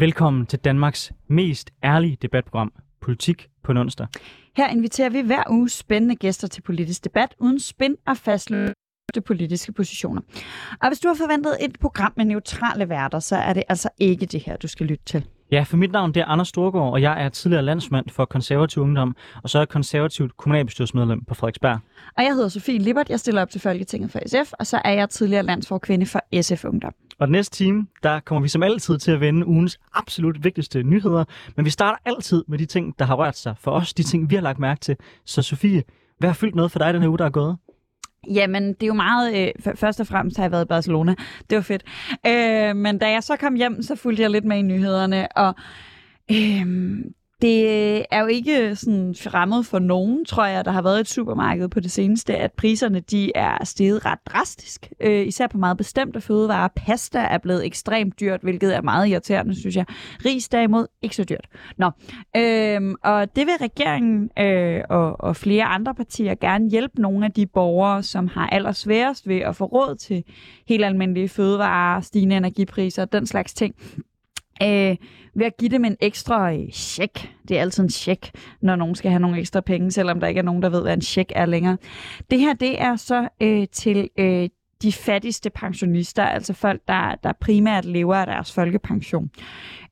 Velkommen til Danmarks mest ærlige debatprogram, Politik på onsdag. Her inviterer vi hver uge spændende gæster til politisk debat, uden spænd og fastløse politiske positioner. Og hvis du har forventet et program med neutrale værter, så er det altså ikke det her, du skal lytte til. Ja, for mit navn det er Anders Storgård, og jeg er tidligere landsmand for konservativ ungdom, og så er jeg konservativt kommunalbestyrelsesmedlem på Frederiksberg. Og jeg hedder Sofie Libert, jeg stiller op til Folketinget for SF, og så er jeg tidligere landsforkvinde for SF Ungdom. Og den næste time, der kommer vi som altid til at vende ugens absolut vigtigste nyheder, men vi starter altid med de ting, der har rørt sig for os, de ting, vi har lagt mærke til. Så Sofie, hvad har fyldt noget for dig den her uge, der er gået? Jamen, det er jo meget... Øh, først og fremmest har jeg været i Barcelona. Det var fedt. Øh, men da jeg så kom hjem, så fulgte jeg lidt med i nyhederne, og øh, det øh, er jo ikke sådan fremmed for nogen, tror jeg, der har været et supermarked på det seneste, at priserne de er steget ret drastisk. Øh, især på meget bestemte fødevarer. Pasta er blevet ekstremt dyrt, hvilket er meget irriterende, synes jeg. Ris derimod ikke så dyrt. Nå, øh, og det vil regeringen øh, og, og flere andre partier gerne hjælpe nogle af de borgere, som har allersværest ved at få råd til helt almindelige fødevarer, stigende energipriser og den slags ting øh, ved at give dem en ekstra øh, check. Det er altid en check, når nogen skal have nogle ekstra penge, selvom der ikke er nogen, der ved, hvad en check er længere. Det her, det er så øh, til øh, de fattigste pensionister, altså folk, der, der primært lever af deres folkepension.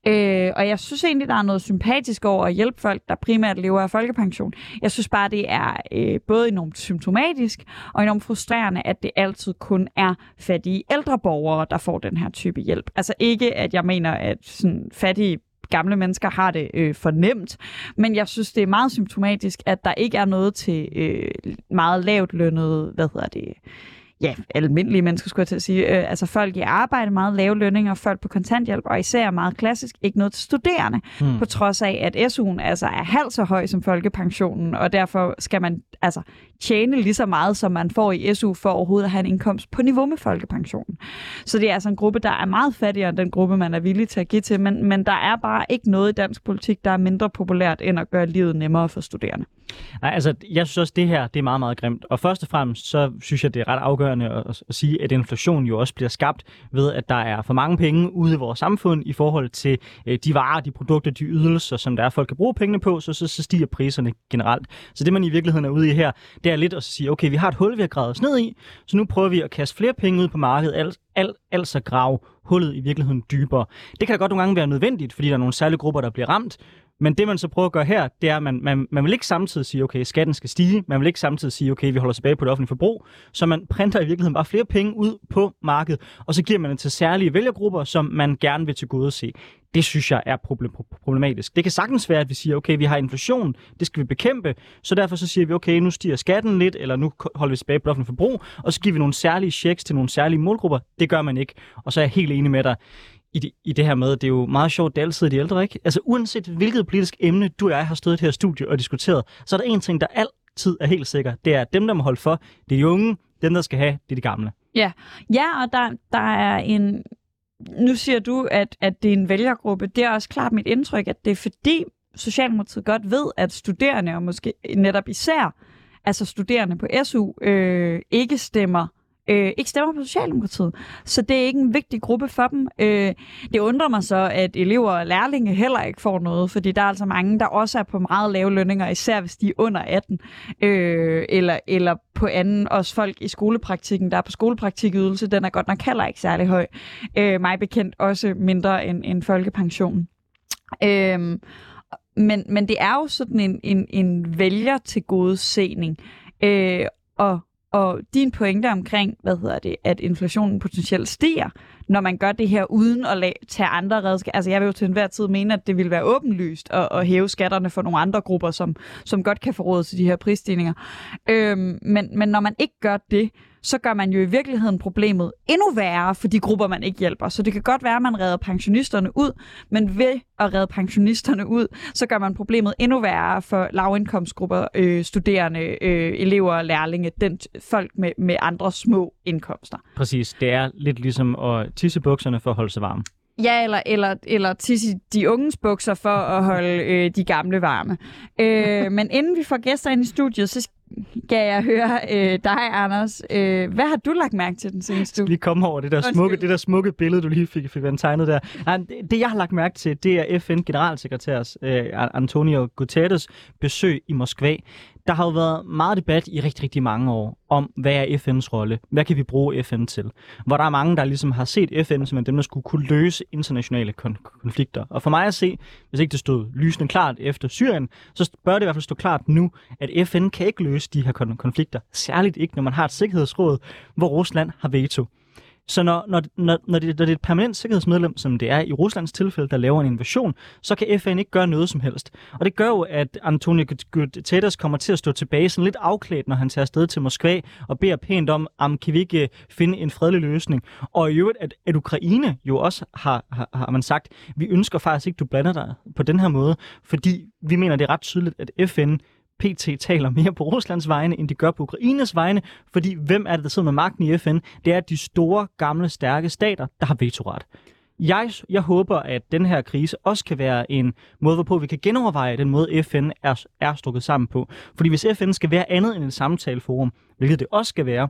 Øh, og jeg synes egentlig, der er noget sympatisk over at hjælpe folk, der primært lever af folkepension. Jeg synes bare, det er øh, både enormt symptomatisk og enormt frustrerende, at det altid kun er fattige ældre borgere, der får den her type hjælp. Altså ikke, at jeg mener, at sådan fattige gamle mennesker har det øh, fornemt, men jeg synes, det er meget symptomatisk, at der ikke er noget til øh, meget lavt lønnede, hvad hedder det, ja, almindelige mennesker, skulle jeg til at sige. Øh, altså folk i arbejde, meget lave lønninger, folk på kontanthjælp, og især meget klassisk, ikke noget til studerende, mm. på trods af, at SU'en altså er halvt så høj som folkepensionen, og derfor skal man altså tjene lige så meget, som man får i SU, for overhovedet at have en indkomst på niveau med folkepensionen. Så det er altså en gruppe, der er meget fattigere end den gruppe, man er villig til at give til, men, men der er bare ikke noget i dansk politik, der er mindre populært, end at gøre livet nemmere for studerende. Nej, altså, jeg synes også, det her det er meget, meget grimt. Og først og fremmest, så synes jeg, det er ret afgørende at, at sige, at inflation jo også bliver skabt ved, at der er for mange penge ude i vores samfund i forhold til øh, de varer, de produkter, de ydelser, som der er, folk kan bruge pengene på, så, så, så stiger priserne generelt. Så det, man i virkeligheden er ude i her, det er lidt at sige, okay, vi har et hul, vi har gravet os ned i, så nu prøver vi at kaste flere penge ud på markedet, al, al, altså grave hullet i virkeligheden dybere. Det kan da godt nogle gange være nødvendigt, fordi der er nogle særlige grupper, der bliver ramt, men det, man så prøver at gøre her, det er, at man, man, man vil ikke samtidig sige, okay, skatten skal stige. Man vil ikke samtidig sige, okay, vi holder tilbage på det offentlige forbrug. Så man printer i virkeligheden bare flere penge ud på markedet, og så giver man det til særlige vælgergrupper, som man gerne vil til gode se. Det synes jeg er problematisk. Det kan sagtens være, at vi siger, okay, vi har inflation, det skal vi bekæmpe, så derfor så siger vi, okay, nu stiger skatten lidt, eller nu holder vi tilbage på det offentlige forbrug, og så giver vi nogle særlige checks til nogle særlige målgrupper. Det gør man ikke. Og så er jeg helt enig med dig i det, i det her med, det er jo meget sjovt, det er altid de ældre, ikke? Altså uanset hvilket politisk emne du og jeg har stået i her studie og diskuteret, så er der en ting, der altid er helt sikker. Det er, at dem, der må holde for, det er de unge, dem, der skal have, det er de gamle. Ja, ja og der, der er en... Nu siger du, at, at det er en vælgergruppe. Det er også klart mit indtryk, at det er fordi Socialdemokratiet godt ved, at studerende, og måske netop især altså studerende på SU, øh, ikke stemmer øh, ikke stemmer på Socialdemokratiet. Så det er ikke en vigtig gruppe for dem. Øh, det undrer mig så, at elever og lærlinge heller ikke får noget, fordi der er altså mange, der også er på meget lave lønninger, især hvis de er under 18, øh, eller, eller på anden, også folk i skolepraktikken, der er på skolepraktikydelse, den er godt nok heller ikke særlig høj. Øh, mig bekendt også mindre end, end folkepensionen. Øh, men, men det er jo sådan en, en, en vælger til gode sening. Øh, og og din pointe omkring, hvad hedder det, at inflationen potentielt stiger, når man gør det her uden at lade, tage andre redskaber. Altså jeg vil jo til enhver tid mene, at det ville være åbenlyst at, at hæve skatterne for nogle andre grupper, som, som godt kan få råd til de her prisstigninger. Øhm, men, men når man ikke gør det, så gør man jo i virkeligheden problemet endnu værre for de grupper, man ikke hjælper. Så det kan godt være, at man redder pensionisterne ud, men ved at redde pensionisterne ud, så gør man problemet endnu værre for lavindkomstgrupper, øh, studerende, øh, elever, lærlinge, den, folk med, med andre små indkomster. Præcis. Det er lidt ligesom at tisse bukserne for at holde sig varm. Ja, eller, eller, eller tisse de unges bukser for at holde øh, de gamle varme. Øh, men inden vi får gæster ind i studiet, så skal jeg høre øh, dig, Anders. Øh, hvad har du lagt mærke til den seneste uge? Lige komme over det der, smukke, det der smukke billede, du lige fik, fik tegnet der. Nej, det, det, jeg har lagt mærke til, det er FN-generalsekretærs øh, Antonio Guterres besøg i Moskva. Der har jo været meget debat i rigtig, rigtig mange år om, hvad er FN's rolle? Hvad kan vi bruge FN til? Hvor der er mange, der ligesom har set FN som dem, der skulle kunne løse internationale kon- konflikter. Og for mig at se, hvis ikke det stod lysende klart efter Syrien, så bør det i hvert fald stå klart nu, at FN kan ikke løse de her kon- konflikter. Særligt ikke, når man har et sikkerhedsråd, hvor Rusland har veto. Så når, når, når, når, det, når det er et permanent sikkerhedsmedlem, som det er i Ruslands tilfælde, der laver en invasion, så kan FN ikke gøre noget som helst. Og det gør jo, at Antonio Guterres kommer til at stå tilbage sådan lidt afklædt, når han tager afsted til Moskva og beder pænt om, om kan vi ikke finde en fredelig løsning. Og i øvrigt, at, at Ukraine jo også har, har, har man sagt, vi ønsker faktisk ikke, du blander dig på den her måde, fordi vi mener, det er ret tydeligt, at FN PT taler mere på Ruslands vegne, end de gør på Ukraines vegne, fordi hvem er det, der sidder med magten i FN? Det er de store, gamle, stærke stater, der har vetoret. Jeg, jeg håber, at den her krise også kan være en måde, hvorpå vi kan genoverveje den måde, FN er, er strukket sammen på. Fordi hvis FN skal være andet end en samtaleforum, hvilket det også skal være,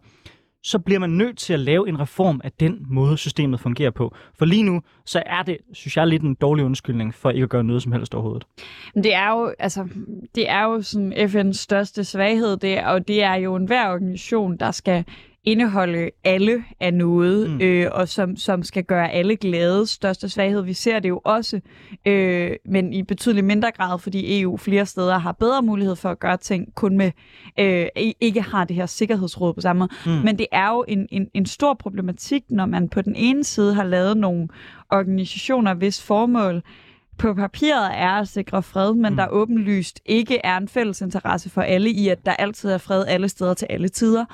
så bliver man nødt til at lave en reform af den måde, systemet fungerer på. For lige nu, så er det, synes jeg, lidt en dårlig undskyldning for ikke at gøre noget som helst overhovedet. Det er jo, altså, det er jo sådan FN's største svaghed, det, og det er jo enhver organisation, der skal indeholde alle af noget, mm. øh, og som, som skal gøre alle glade. Største svaghed, vi ser det jo også, øh, men i betydelig mindre grad, fordi EU flere steder har bedre mulighed for at gøre ting, kun med øh, ikke har det her sikkerhedsråd på samme måde. Mm. Men det er jo en, en, en stor problematik, når man på den ene side har lavet nogle organisationer, hvis formål på papiret er at sikre fred, men mm. der åbenlyst ikke er en fælles interesse for alle i, at der altid er fred alle steder til alle tider.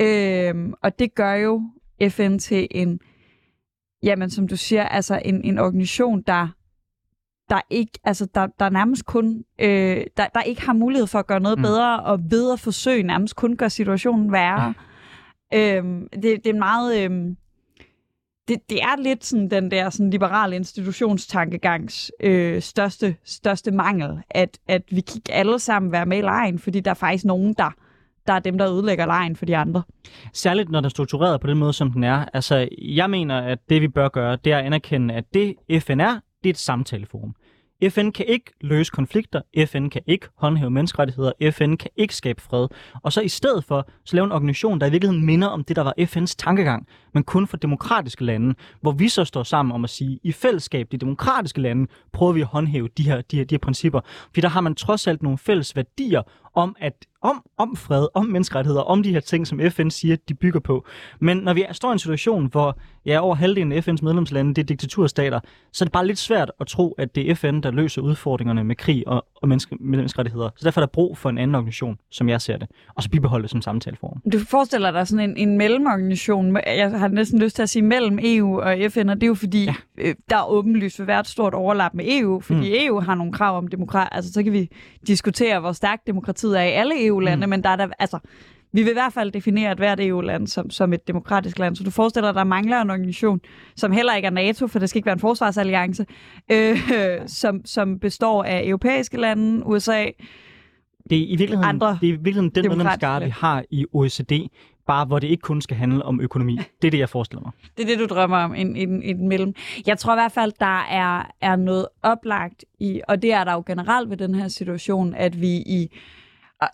Øhm, og det gør jo FN til en, jamen som du siger, altså en, en organisation, der der ikke, altså der, der nærmest kun, øh, der, der ikke har mulighed for at gøre noget mm. bedre, og ved at forsøge nærmest kun gøre situationen værre. Ja. Øhm, det, det er meget, øhm, det, det er lidt sådan den der sådan liberale institutionstankegangs øh, største, største mangel, at, at vi kan alle sammen være med i lejen, fordi der er faktisk nogen, der, der er dem, der ødelægger lejen for de andre. Særligt når den er struktureret på den måde, som den er. Altså, jeg mener, at det vi bør gøre, det er at anerkende, at det FN er, det er et samtaleforum. FN kan ikke løse konflikter, FN kan ikke håndhæve menneskerettigheder, FN kan ikke skabe fred. Og så i stedet for, så lave en organisation, der i virkeligheden minder om det, der var FN's tankegang, men kun for demokratiske lande, hvor vi så står sammen om at sige, i fællesskab, de demokratiske lande, prøver vi at håndhæve de her, de her, de her principper. Fordi der har man trods alt nogle fælles værdier om, at om, om fred, om menneskerettigheder, om de her ting, som FN siger, de bygger på. Men når vi står i en situation, hvor ja, over halvdelen af FN's medlemslande, det er diktaturstater, så er det bare lidt svært at tro, at det er FN, der løser udfordringerne med krig og, og menneske, menneskerettigheder. Så derfor er der brug for en anden organisation, som jeg ser det, og så bibeholde det som samtaleform. Du forestiller dig sådan en, en mellemorganisation, jeg har næsten lyst til at sige mellem EU og FN, og det er jo fordi, ja. øh, der er åbenlyst vil være et stort overlap med EU, fordi mm. EU har nogle krav om demokrati. Altså, så kan vi diskutere, hvor stærkt demokratiet er i alle EU-lande, mm. men der er der, altså, vi vil i hvert fald definere et hvert EU-land som, som et demokratisk land. Så du forestiller dig, at der mangler en organisation, som heller ikke er NATO, for det skal ikke være en forsvarsalliance, øh, som, som består af europæiske lande, USA, det er i virkeligheden, andre det er i virkeligheden den medlemskare, vi har i OECD, bare hvor det ikke kun skal handle om økonomi. Det er det, jeg forestiller mig. Det er det, du drømmer om, en, en, en mellem. Jeg tror i hvert fald, der er, er noget oplagt i, og det er der jo generelt ved den her situation, at vi i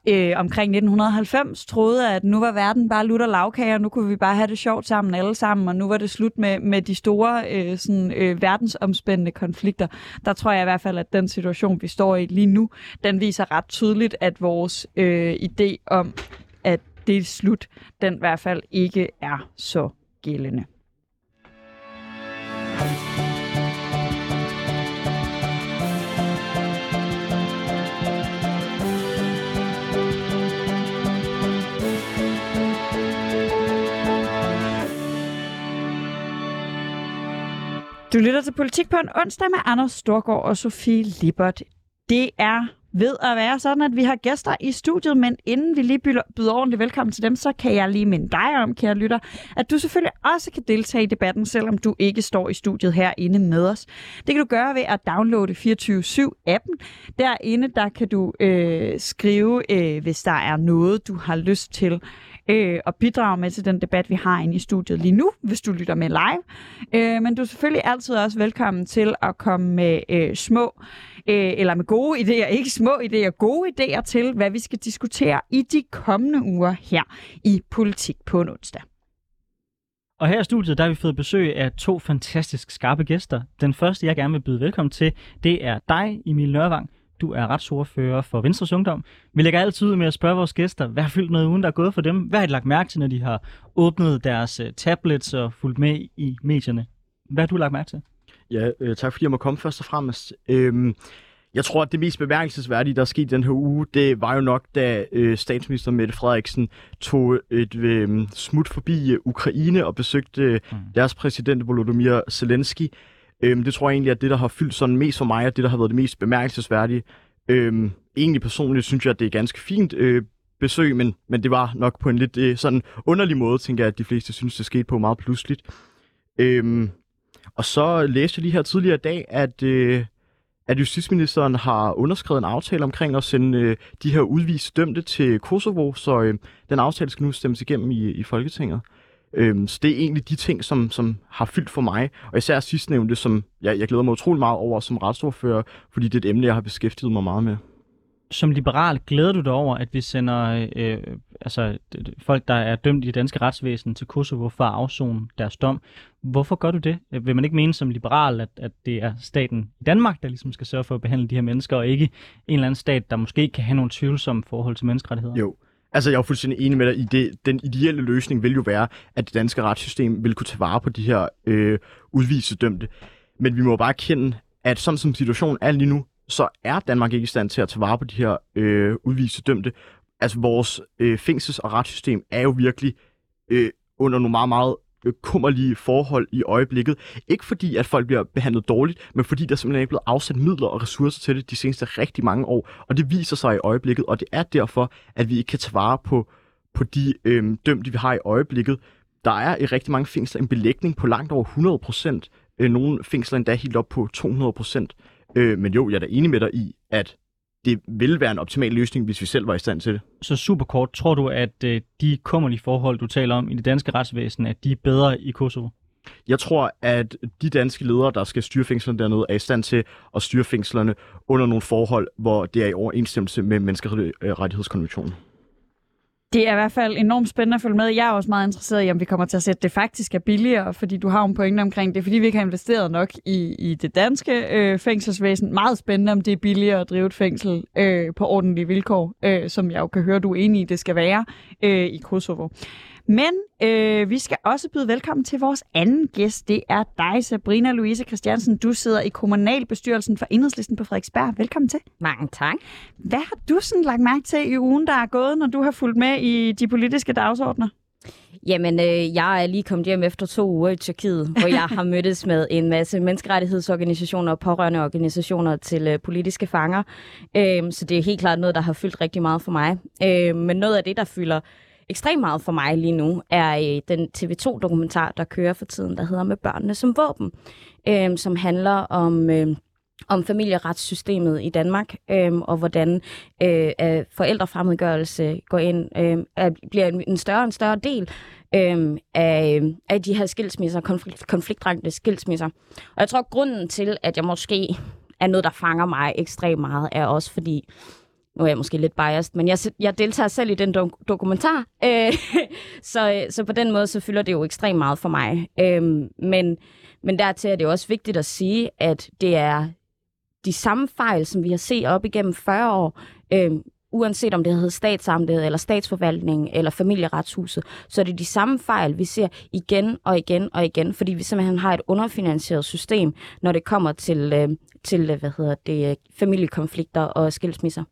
øh, omkring 1990 troede, at nu var verden bare lutter lavkager, og nu kunne vi bare have det sjovt sammen alle sammen, og nu var det slut med, med de store øh, sådan, øh, verdensomspændende konflikter. Der tror jeg i hvert fald, at den situation, vi står i lige nu, den viser ret tydeligt, at vores øh, idé om, at det er slut, den i hvert fald ikke er så gældende. Du lytter til Politik på en onsdag med Anders Storgård og Sofie Libert. Det er ved at være sådan, at vi har gæster i studiet, men inden vi lige byder, byder ordentligt velkommen til dem, så kan jeg lige minde dig om, kære lytter, at du selvfølgelig også kan deltage i debatten, selvom du ikke står i studiet herinde med os. Det kan du gøre ved at downloade 24-7-appen. Derinde der kan du øh, skrive, øh, hvis der er noget, du har lyst til øh, og bidrage med til den debat, vi har inde i studiet lige nu, hvis du lytter med live. Øh, men du er selvfølgelig altid også velkommen til at komme med øh, små, øh, eller med gode idéer, ikke små idéer, gode idéer til, hvad vi skal diskutere i de kommende uger her i Politik på en onsdag. Og her i studiet, der har vi fået besøg af to fantastisk skarpe gæster. Den første, jeg gerne vil byde velkommen til, det er dig, Emil Nørvang. Du er retsordfører for Venstres Ungdom. Vi lægger altid ud med at spørge vores gæster, hvad har fyldt noget ugen, der er gået for dem? Hvad har de lagt mærke til, når de har åbnet deres uh, tablets og fulgt med i medierne? Hvad har du lagt mærke til? Ja, øh, tak fordi jeg må komme først og fremmest. Øhm, jeg tror, at det mest bemærkelsesværdige, der er sket den her uge, det var jo nok, da øh, statsminister Mette Frederiksen tog et øh, smut forbi øh, Ukraine og besøgte øh, mm. deres præsident Volodymyr Zelensky. Øhm, det tror jeg egentlig, at det, der har fyldt sådan mest for mig, og det, der har været det mest bemærkelsesværdige. Øhm, egentlig personligt synes jeg, at det er ganske fint øh, besøg, men, men det var nok på en lidt øh, sådan underlig måde, tænker jeg, at de fleste synes, det skete på meget pludseligt. Øhm, og så læste jeg lige her tidligere i dag, at, øh, at justitsministeren har underskrevet en aftale omkring at sende øh, de her udviste dømte til Kosovo, så øh, den aftale skal nu stemmes igennem i, i Folketinget. Øhm, så det er egentlig de ting, som, som har fyldt for mig, og især sidstnævnte, som jeg, jeg glæder mig utrolig meget over som retsordfører, fordi det er et emne, jeg har beskæftiget mig meget med. Som liberal glæder du dig over, at vi sender øh, altså, folk, der er dømt i det danske retsvæsen til Kosovo for at afzone deres dom. Hvorfor gør du det? Vil man ikke mene som liberal, at, at det er staten i Danmark, der ligesom skal sørge for at behandle de her mennesker, og ikke en eller anden stat, der måske kan have nogle tvivlsomme forhold til menneskerettigheder? Jo, Altså, jeg er fuldstændig enig med dig i det. Den ideelle løsning vil jo være, at det danske retssystem vil kunne tage vare på de her øh, udviste dømte. Men vi må bare kende, at sådan som situationen er lige nu, så er Danmark ikke i stand til at tage vare på de her øh, udviste dømte. Altså, vores øh, fængsels- og retssystem er jo virkelig øh, under nogle meget, meget Øh, kummerlige forhold i øjeblikket. Ikke fordi, at folk bliver behandlet dårligt, men fordi der simpelthen er blevet afsat midler og ressourcer til det de seneste rigtig mange år. Og det viser sig i øjeblikket, og det er derfor, at vi ikke kan tage vare på, på de øhm, dømte, vi har i øjeblikket. Der er i rigtig mange fængsler en belægning på langt over 100 procent. Øh, nogle fængsler endda helt op på 200 procent. Øh, men jo, jeg er da enig med dig i, at det vil være en optimal løsning, hvis vi selv var i stand til det. Så super kort, tror du, at øh, de kummerlige forhold, du taler om i det danske retsvæsen, at de er bedre i Kosovo? Jeg tror, at de danske ledere, der skal styre fængslerne dernede, er i stand til at styre fængslerne under nogle forhold, hvor det er i overensstemmelse med menneskerettighedskonventionen. Det er i hvert fald enormt spændende at følge med. Jeg er også meget interesseret i, om vi kommer til at sætte det faktisk er billigere, fordi du har en pointe omkring det, fordi vi ikke har investeret nok i, i det danske øh, fængselsvæsen. Meget spændende, om det er billigere at drive et fængsel øh, på ordentlige vilkår, øh, som jeg jo kan høre, du er enig i, det skal være øh, i Kosovo. Men øh, vi skal også byde velkommen til vores anden gæst. Det er dig, Sabrina Louise Christiansen. Du sidder i kommunalbestyrelsen for Enhedslisten på Frederiksberg. Velkommen til. Mange tak. Hvad har du sådan lagt mærke til i ugen, der er gået, når du har fulgt med i de politiske dagsordner? Jamen, øh, jeg er lige kommet hjem efter to uger i Tyrkiet, hvor jeg har mødtes med en masse menneskerettighedsorganisationer og pårørende organisationer til øh, politiske fanger. Øh, så det er helt klart noget, der har fyldt rigtig meget for mig. Øh, men noget af det, der fylder ekstremt meget for mig lige nu, er øh, den TV2-dokumentar, der kører for tiden, der hedder Med børnene som våben, øh, som handler om... Øh, om familieretssystemet i Danmark, øh, og hvordan øh, forældrefremmedgørelse går ind, øh, bliver en, en større og en større del øh, af, øhm, af de her skilsmisser, konflikt, konfliktrængte skilsmisser. Og jeg tror, grunden til, at jeg måske er noget, der fanger mig ekstremt meget, er også fordi, nu er jeg måske lidt biased, men jeg, jeg deltager selv i den do- dokumentar, øh, så, øh, så på den måde så fylder det jo ekstremt meget for mig. Øh, men, men dertil er det jo også vigtigt at sige, at det er de samme fejl, som vi har set op igennem 40 år, øh, uanset om det hedder statsamtet, eller statsforvaltning, eller familieretshuset, så er det de samme fejl, vi ser igen og igen og igen, fordi vi simpelthen har et underfinansieret system, når det kommer til, øh, til hvad hedder det, familiekonflikter og skilsmisser.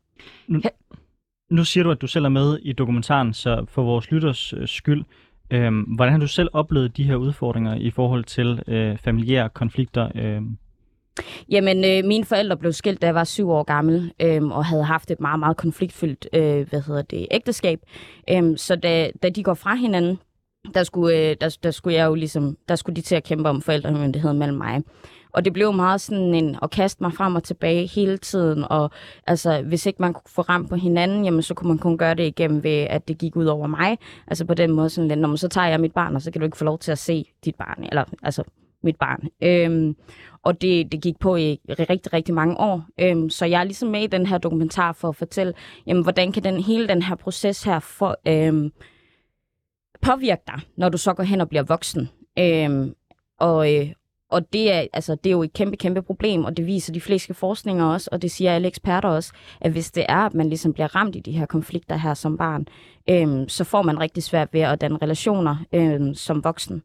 Nu, nu siger du, at du selv er med i dokumentaren, så for vores lytters øh, skyld, øh, hvordan har du selv oplevet de her udfordringer i forhold til øh, familiære konflikter? Øh? Jamen, øh, mine forældre blev skilt, da jeg var syv år gammel, øh, og havde haft et meget, meget konfliktfyldt øh, hvad hedder det, ægteskab. Øh, så da, da de går fra hinanden, der skulle, øh, der, der skulle jeg jo ligesom, der skulle de til at kæmpe om forældremyndigheden mellem mig. Og det blev meget sådan en at kaste mig frem og tilbage hele tiden. Og altså, hvis ikke man kunne få ramt på hinanden, jamen, så kunne man kun gøre det igennem ved, at det gik ud over mig. Altså på den måde sådan lidt, når så tager jeg mit barn, og så kan du ikke få lov til at se dit barn. Eller altså, mit barn. Øhm, og det, det gik på i rigtig, rigtig mange år. Øhm, så jeg er ligesom med i den her dokumentar for at fortælle, jamen, hvordan kan den hele den her proces her for, øhm, påvirke dig, når du så går hen og bliver voksen. Øhm, og, øh, og det er, altså, det er jo et kæmpe, kæmpe problem, og det viser de fleste forskninger også, og det siger alle eksperter også, at hvis det er, at man ligesom bliver ramt i de her konflikter her som barn, øhm, så får man rigtig svært ved at danne relationer øhm, som voksen.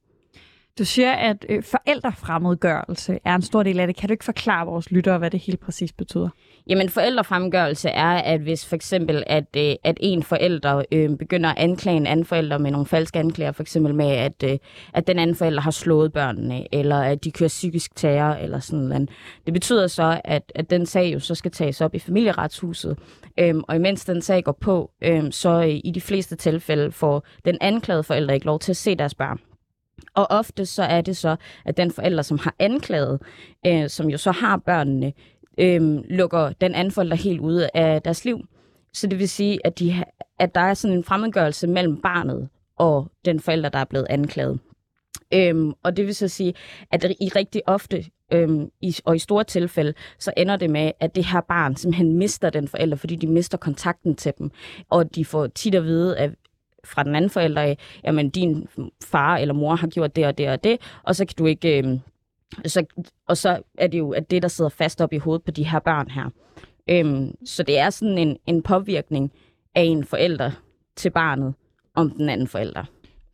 Du siger, at øh, forældrefremmedgørelse er en stor del af det. Kan du ikke forklare vores lyttere, hvad det helt præcis betyder? Jamen, forældrefremgørelse er, at hvis for eksempel, at, øh, at en forælder øh, begynder at anklage en anden forælder med nogle falske anklager, for eksempel med, at, øh, at den anden forælder har slået børnene, eller at de kører psykisk terror, eller sådan noget. Det betyder så, at, at den sag jo så skal tages op i familieretshuset, øhm, og imens den sag går på, øhm, så øh, i de fleste tilfælde får den anklagede forælder ikke lov til at se deres børn. Og ofte så er det så, at den forælder, som har anklaget, øh, som jo så har børnene, øh, lukker den anden forælder helt ude af deres liv. Så det vil sige, at, de, at der er sådan en fremmedgørelse mellem barnet og den forælder, der er blevet anklaget. Øhm, og det vil så sige, at i rigtig ofte, øhm, i, og i store tilfælde, så ender det med, at det her barn simpelthen mister den forælder, fordi de mister kontakten til dem. Og de får tit at vide, at fra den anden forælder jamen din far eller mor har gjort det og det og det, og så kan du ikke... Øhm, så, og så er det jo at det, der sidder fast op i hovedet på de her børn her. Øhm, så det er sådan en, en påvirkning af en forælder til barnet om den anden forælder.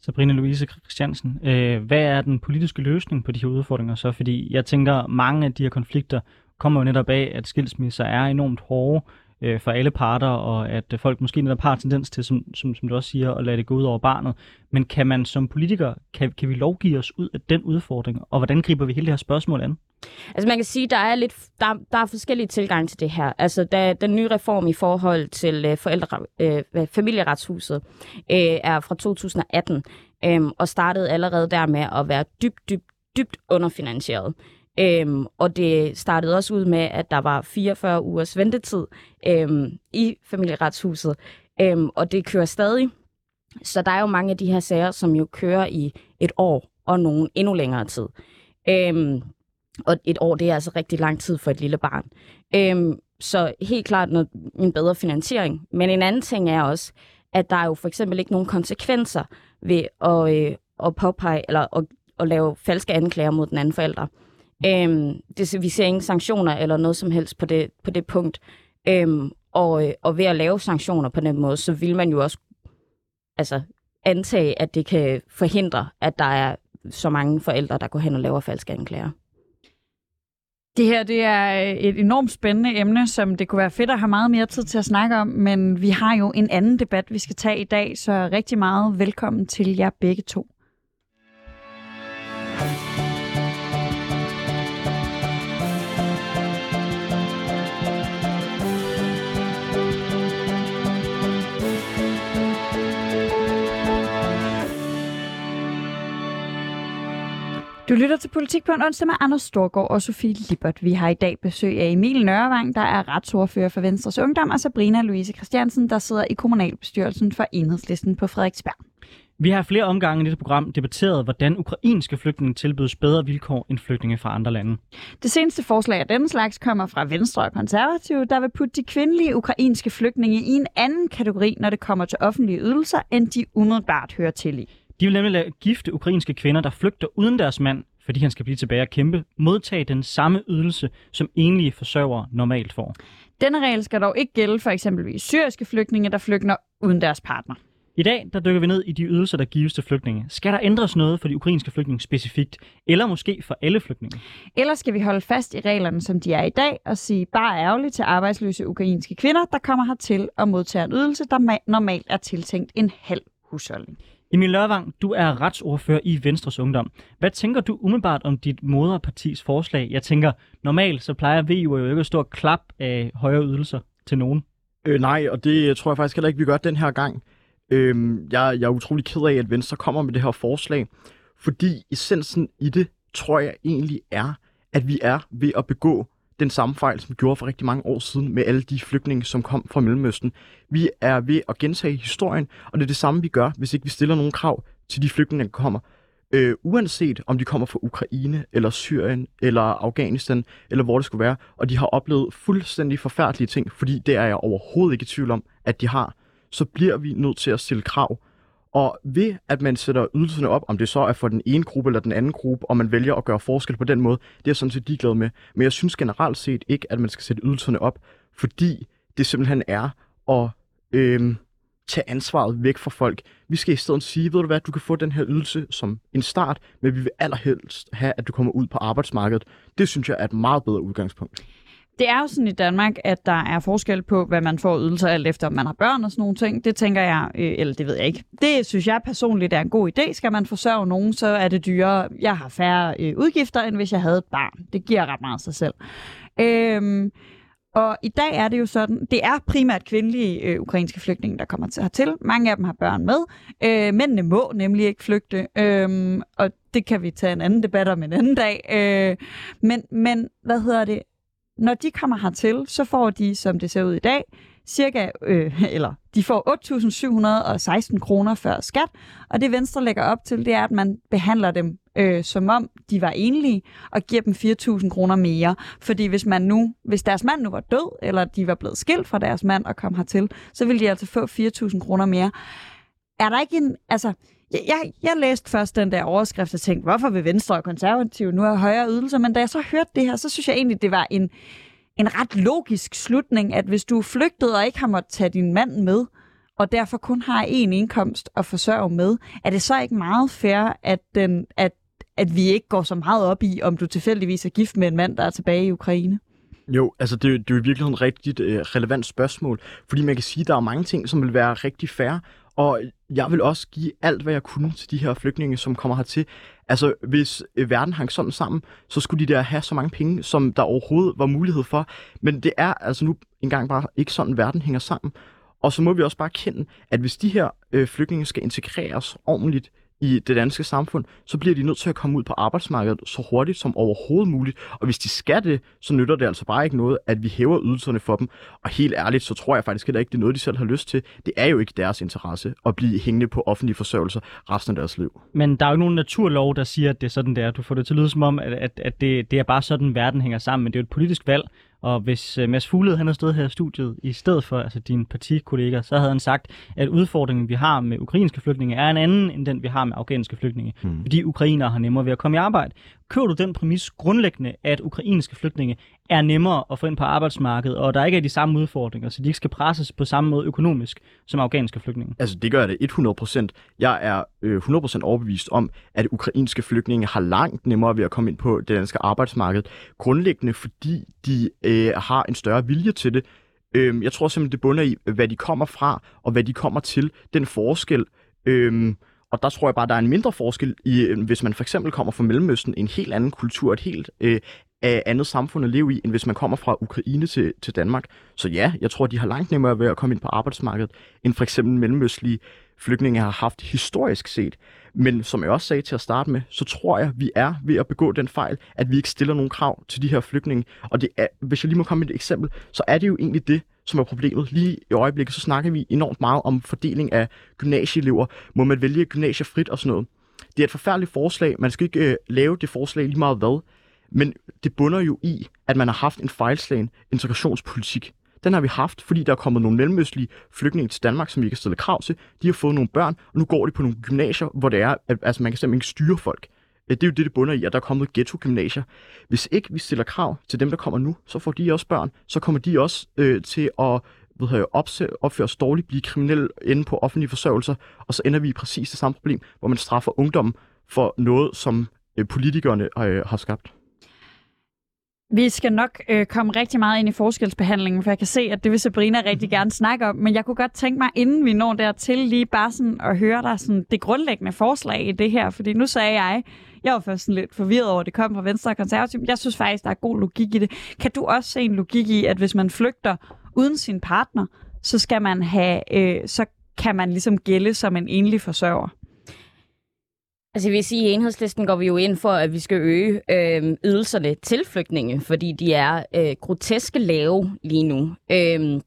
Sabrina Louise Christiansen, øh, hvad er den politiske løsning på de her udfordringer så? Fordi jeg tænker, mange af de her konflikter kommer jo netop af, at skilsmisser er enormt hårde øh, for alle parter, og at øh, folk måske netop har tendens til, som, som, som du også siger, at lade det gå ud over barnet. Men kan man som politiker, kan, kan vi lovgive os ud af den udfordring, og hvordan griber vi hele det her spørgsmål an? Altså man kan sige, der er lidt, der, der er forskellige tilgange til det her. Altså da den nye reform i forhold til øh, forældre, øh, familieretshuset øh, er fra 2018 øh, og startede allerede der med at være dybt, dybt, dybt underfinansieret. Øhm, og det startede også ud med, at der var 44 ugers ventetid øhm, i familieretshuset, øhm, og det kører stadig. Så der er jo mange af de her sager, som jo kører i et år og nogen endnu længere tid. Øhm, og et år, det er altså rigtig lang tid for et lille barn. Øhm, så helt klart noget, en bedre finansiering. Men en anden ting er også, at der er jo for eksempel ikke nogen konsekvenser ved at, øh, at påpege eller at, at lave falske anklager mod den anden forælder. Øhm, det, vi ser ingen sanktioner eller noget som helst på det, på det punkt. Øhm, og, øh, og ved at lave sanktioner på den måde, så vil man jo også altså, antage, at det kan forhindre, at der er så mange forældre, der går hen og laver falske anklager. Det her det er øh, et enormt spændende emne, som det kunne være fedt at have meget mere tid til at snakke om, men vi har jo en anden debat, vi skal tage i dag, så rigtig meget velkommen til jer begge to. Du lytter til Politik på en onsdag med Anders Storgård og Sofie Lippert. Vi har i dag besøg af Emil Nørrevang, der er retsordfører for Venstres Ungdom, og Sabrina Louise Christiansen, der sidder i kommunalbestyrelsen for Enhedslisten på Frederiksberg. Vi har flere omgange i dette program debatteret, hvordan ukrainske flygtninge tilbydes bedre vilkår end flygtninge fra andre lande. Det seneste forslag af denne slags kommer fra Venstre og Konservative, der vil putte de kvindelige ukrainske flygtninge i en anden kategori, når det kommer til offentlige ydelser, end de umiddelbart hører til i. De vil nemlig lade gifte ukrainske kvinder, der flygter uden deres mand, fordi han skal blive tilbage og kæmpe, modtage den samme ydelse, som enlige forsørgere normalt får. Denne regel skal dog ikke gælde for eksempelvis syriske flygtninge, der flygter uden deres partner. I dag der dykker vi ned i de ydelser, der gives til flygtninge. Skal der ændres noget for de ukrainske flygtninge specifikt, eller måske for alle flygtninge? Eller skal vi holde fast i reglerne, som de er i dag, og sige bare ærgerligt til arbejdsløse ukrainske kvinder, der kommer hertil og modtager en ydelse, der normalt er tiltænkt en halv husholdning? Emil Lørvang, du er retsordfører i Venstres Ungdom. Hvad tænker du umiddelbart om dit moderpartis forslag? Jeg tænker, normalt så plejer VU jo ikke at stå og klap af højere ydelser til nogen. Øh, nej, og det tror jeg faktisk heller ikke, vi gør den her gang. Øh, jeg, jeg er utrolig ked af, at Venstre kommer med det her forslag, fordi essensen i det, tror jeg egentlig er, at vi er ved at begå den samme fejl, som vi gjorde for rigtig mange år siden med alle de flygtninge, som kom fra Mellemøsten. Vi er ved at gentage historien, og det er det samme, vi gør, hvis ikke vi stiller nogle krav til de flygtninge, der kommer. Øh, uanset om de kommer fra Ukraine, eller Syrien, eller Afghanistan, eller hvor det skulle være, og de har oplevet fuldstændig forfærdelige ting, fordi det er jeg overhovedet ikke i tvivl om, at de har, så bliver vi nødt til at stille krav. Og ved at man sætter ydelserne op, om det så er for den ene gruppe eller den anden gruppe, og man vælger at gøre forskel på den måde, det er jeg sådan set ligeglad med. Men jeg synes generelt set ikke, at man skal sætte ydelserne op, fordi det simpelthen er at øh, tage ansvaret væk fra folk. Vi skal i stedet sige, ved du hvad, du kan få den her ydelse som en start, men vi vil allerhelst have, at du kommer ud på arbejdsmarkedet. Det synes jeg er et meget bedre udgangspunkt. Det er jo sådan i Danmark, at der er forskel på, hvad man får ydelser alt efter, om man har børn og sådan nogle ting. Det tænker jeg, øh, eller det ved jeg ikke. Det synes jeg personligt er en god idé. Skal man forsørge nogen, så er det dyrere. Jeg har færre øh, udgifter, end hvis jeg havde et barn. Det giver ret meget sig selv. Øhm, og i dag er det jo sådan, det er primært kvindelige øh, ukrainske flygtninge, der kommer til hertil. Mange af dem har børn med. Øh, mændene må nemlig ikke flygte, øh, og det kan vi tage en anden debat om en anden dag. Øh, men, men hvad hedder det? Når de kommer hertil, så får de, som det ser ud i dag, cirka, øh, eller de får 8.716 kroner før skat, og det Venstre lægger op til, det er, at man behandler dem øh, som om de var enlige, og giver dem 4.000 kroner mere. Fordi hvis, man nu, hvis deres mand nu var død, eller de var blevet skilt fra deres mand og kom hertil, så ville de altså få 4.000 kroner mere. Er der ikke en, altså, jeg, jeg, læste først den der overskrift og tænkte, hvorfor vil Venstre og Konservative nu have højere ydelser? Men da jeg så hørte det her, så synes jeg egentlig, det var en, en ret logisk slutning, at hvis du er flygtet og ikke har måttet tage din mand med, og derfor kun har én indkomst at forsørge med, er det så ikke meget fair, at, den, at, at vi ikke går så meget op i, om du tilfældigvis er gift med en mand, der er tilbage i Ukraine? Jo, altså det, det er jo i virkeligheden et rigtig øh, relevant spørgsmål, fordi man kan sige, at der er mange ting, som vil være rigtig fair, og jeg vil også give alt, hvad jeg kunne til de her flygtninge, som kommer hertil. Altså, hvis øh, verden hang sådan sammen, så skulle de der have så mange penge, som der overhovedet var mulighed for. Men det er altså nu engang bare ikke sådan, verden hænger sammen. Og så må vi også bare kende, at hvis de her øh, flygtninge skal integreres ordentligt i det danske samfund, så bliver de nødt til at komme ud på arbejdsmarkedet så hurtigt som overhovedet muligt. Og hvis de skal det, så nytter det altså bare ikke noget, at vi hæver ydelserne for dem. Og helt ærligt, så tror jeg faktisk heller ikke, det er noget, de selv har lyst til. Det er jo ikke deres interesse at blive hængende på offentlige forsørgelser resten af deres liv. Men der er jo ikke nogen naturlov, der siger, at det er sådan, der. Du får det til at lyde som om, at, at, at det, det er bare sådan, verden hænger sammen. Men det er jo et politisk valg, og hvis uh, Mads Fugled han havde stået her i studiet i stedet for altså din partikollega, så havde han sagt, at udfordringen, vi har med ukrainske flygtninge, er en anden end den, vi har med afghanske flygtninge. Hmm. Fordi ukrainere har nemmere ved at komme i arbejde. Kører du den præmis grundlæggende, at ukrainske flygtninge er nemmere at få ind på arbejdsmarkedet, og der ikke er de samme udfordringer, så de ikke skal presses på samme måde økonomisk som afghanske flygtninge? Altså det gør jeg det 100%. Jeg er øh, 100% overbevist om, at ukrainske flygtninge har langt nemmere ved at komme ind på det danske arbejdsmarked, grundlæggende fordi de øh, har en større vilje til det. Øh, jeg tror simpelthen, det bunder i, hvad de kommer fra, og hvad de kommer til. Den forskel... Øh, og der tror jeg bare, der er en mindre forskel i, øh, hvis man for eksempel kommer fra Mellemøsten, en helt anden kultur, et helt øh, andet samfund at leve i, end hvis man kommer fra Ukraine til, til Danmark. Så ja, jeg tror, de har langt nemmere ved at komme ind på arbejdsmarkedet, end for eksempel mellemøstlige flygtninge har haft historisk set. Men som jeg også sagde til at starte med, så tror jeg, vi er ved at begå den fejl, at vi ikke stiller nogen krav til de her flygtninge. Og det er, hvis jeg lige må komme med et eksempel, så er det jo egentlig det, som er problemet. Lige i øjeblikket, så snakker vi enormt meget om fordeling af gymnasieelever. Må man vælge gymnasier frit og sådan noget. Det er et forfærdeligt forslag. Man skal ikke øh, lave det forslag lige meget hvad. Men det bunder jo i, at man har haft en fejlslagen integrationspolitik. Den har vi haft, fordi der er kommet nogle mellemøstlige flygtninge til Danmark, som vi ikke har stillet krav til. De har fået nogle børn, og nu går de på nogle gymnasier, hvor det er, at altså man kan simpelthen ikke styre folk. Øh, det er jo det, det bunder i, at der er kommet ghetto-gymnasier. Hvis ikke vi stiller krav til dem, der kommer nu, så får de også børn. Så kommer de også øh, til at ved jeg, opføre sig dårligt, blive kriminelle inde på offentlige forsørgelser, og så ender vi i præcis det samme problem, hvor man straffer ungdommen for noget, som øh, politikerne øh, har skabt. Vi skal nok øh, komme rigtig meget ind i forskelsbehandlingen, for jeg kan se, at det vil Sabrina rigtig gerne snakke om. Men jeg kunne godt tænke mig, inden vi når dertil, lige bare sådan at høre dig sådan det grundlæggende forslag i det her. Fordi nu sagde jeg, jeg var først sådan lidt forvirret over, at det kom fra Venstre og Konservativ. Jeg synes faktisk, der er god logik i det. Kan du også se en logik i, at hvis man flygter uden sin partner, så skal man have, øh, så kan man ligesom gælde som en enlig forsørger? Altså jeg vil sige, at i enhedslisten går vi jo ind for, at vi skal øge øh, ydelserne til flygtninge, fordi de er øh, groteske lave lige nu. Øh,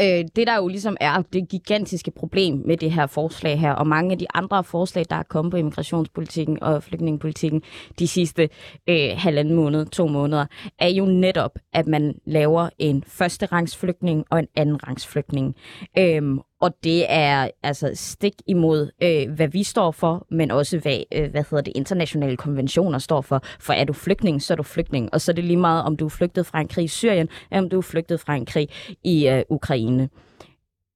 øh, det der jo ligesom er det gigantiske problem med det her forslag her, og mange af de andre forslag, der er kommet på immigrationspolitikken og flygtningepolitikken de sidste øh, halvanden måned, to måneder, er jo netop, at man laver en første rangs flygtning og en anden rangs flygtning. Øhm, og det er altså stik imod, øh, hvad vi står for, men også hvad, øh, hvad hedder det, internationale konventioner står for. For er du flygtning, så er du flygtning. Og så er det lige meget, om du er flygtet fra en krig i Syrien, eller om du er flygtet fra en krig i øh, Ukraine.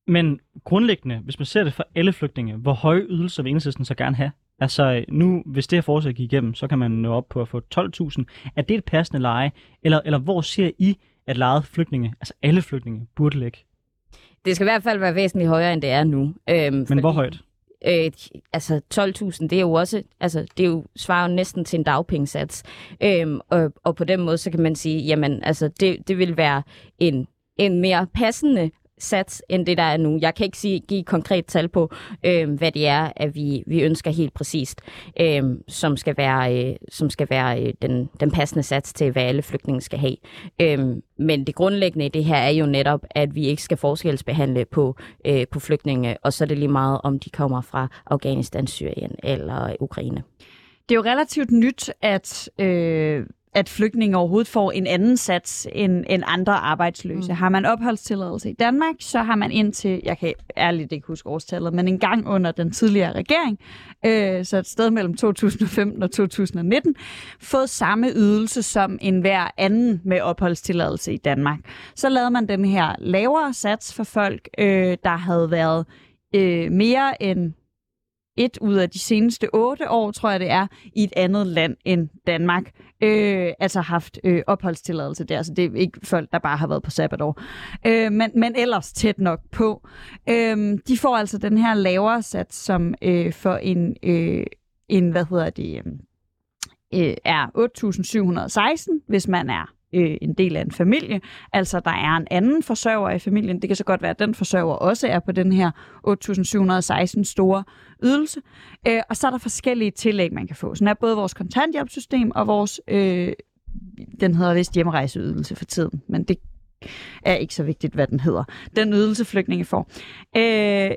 Men grundlæggende, hvis man ser det for alle flygtninge, hvor høje ydelser vil enhedslisten så gerne have? Altså nu, hvis det her forslag gik igennem, så kan man nå op på at få 12.000. Er det et passende leje? Eller, eller hvor ser I, at lejet flygtninge, altså alle flygtninge, burde ligge? Det skal i hvert fald være væsentligt højere, end det er nu. Øhm, Men fordi, hvor højt? Øh, altså 12.000, det er jo også, altså det er jo, svarer jo næsten til en dagpengesats. Øhm, og, og på den måde, så kan man sige, jamen altså det, det vil være en, en mere passende sats, end det, der er nu. Jeg kan ikke sige, give konkret tal på, øh, hvad det er, at vi, vi ønsker helt præcist, øh, som skal være, øh, som skal være øh, den, den passende sats til, hvad alle flygtninge skal have. Øh, men det grundlæggende i det her er jo netop, at vi ikke skal forskelsbehandle på, øh, på flygtninge, og så er det lige meget, om de kommer fra Afghanistan, Syrien eller Ukraine. Det er jo relativt nyt, at øh, at flygtninge overhovedet får en anden sats end, end andre arbejdsløse. Mm. Har man opholdstilladelse i Danmark, så har man indtil, jeg kan ærligt ikke huske årstallet, men en gang under den tidligere regering, øh, så et sted mellem 2015 og 2019, fået samme ydelse som en hver anden med opholdstilladelse i Danmark. Så lavede man den her lavere sats for folk, øh, der havde været øh, mere end et ud af de seneste otte år, tror jeg det er, i et andet land end Danmark. Øh, altså haft øh, opholdstilladelse der, så det er ikke folk, der bare har været på sabbatår. Øh, men, men ellers tæt nok på. Øh, de får altså den her lavere sats, som øh, for en, øh, en, hvad hedder det, øh, er 8.716, hvis man er øh, en del af en familie. Altså, der er en anden forsørger i familien. Det kan så godt være, at den forsørger også er på den her 8.716 store ydelse. Øh, og så er der forskellige tillæg, man kan få. Sådan er både vores kontanthjælpssystem og vores, øh, den hedder vist hjemrejseydelse for tiden, men det er ikke så vigtigt, hvad den hedder. Den ydelse flygtninge får. Øh,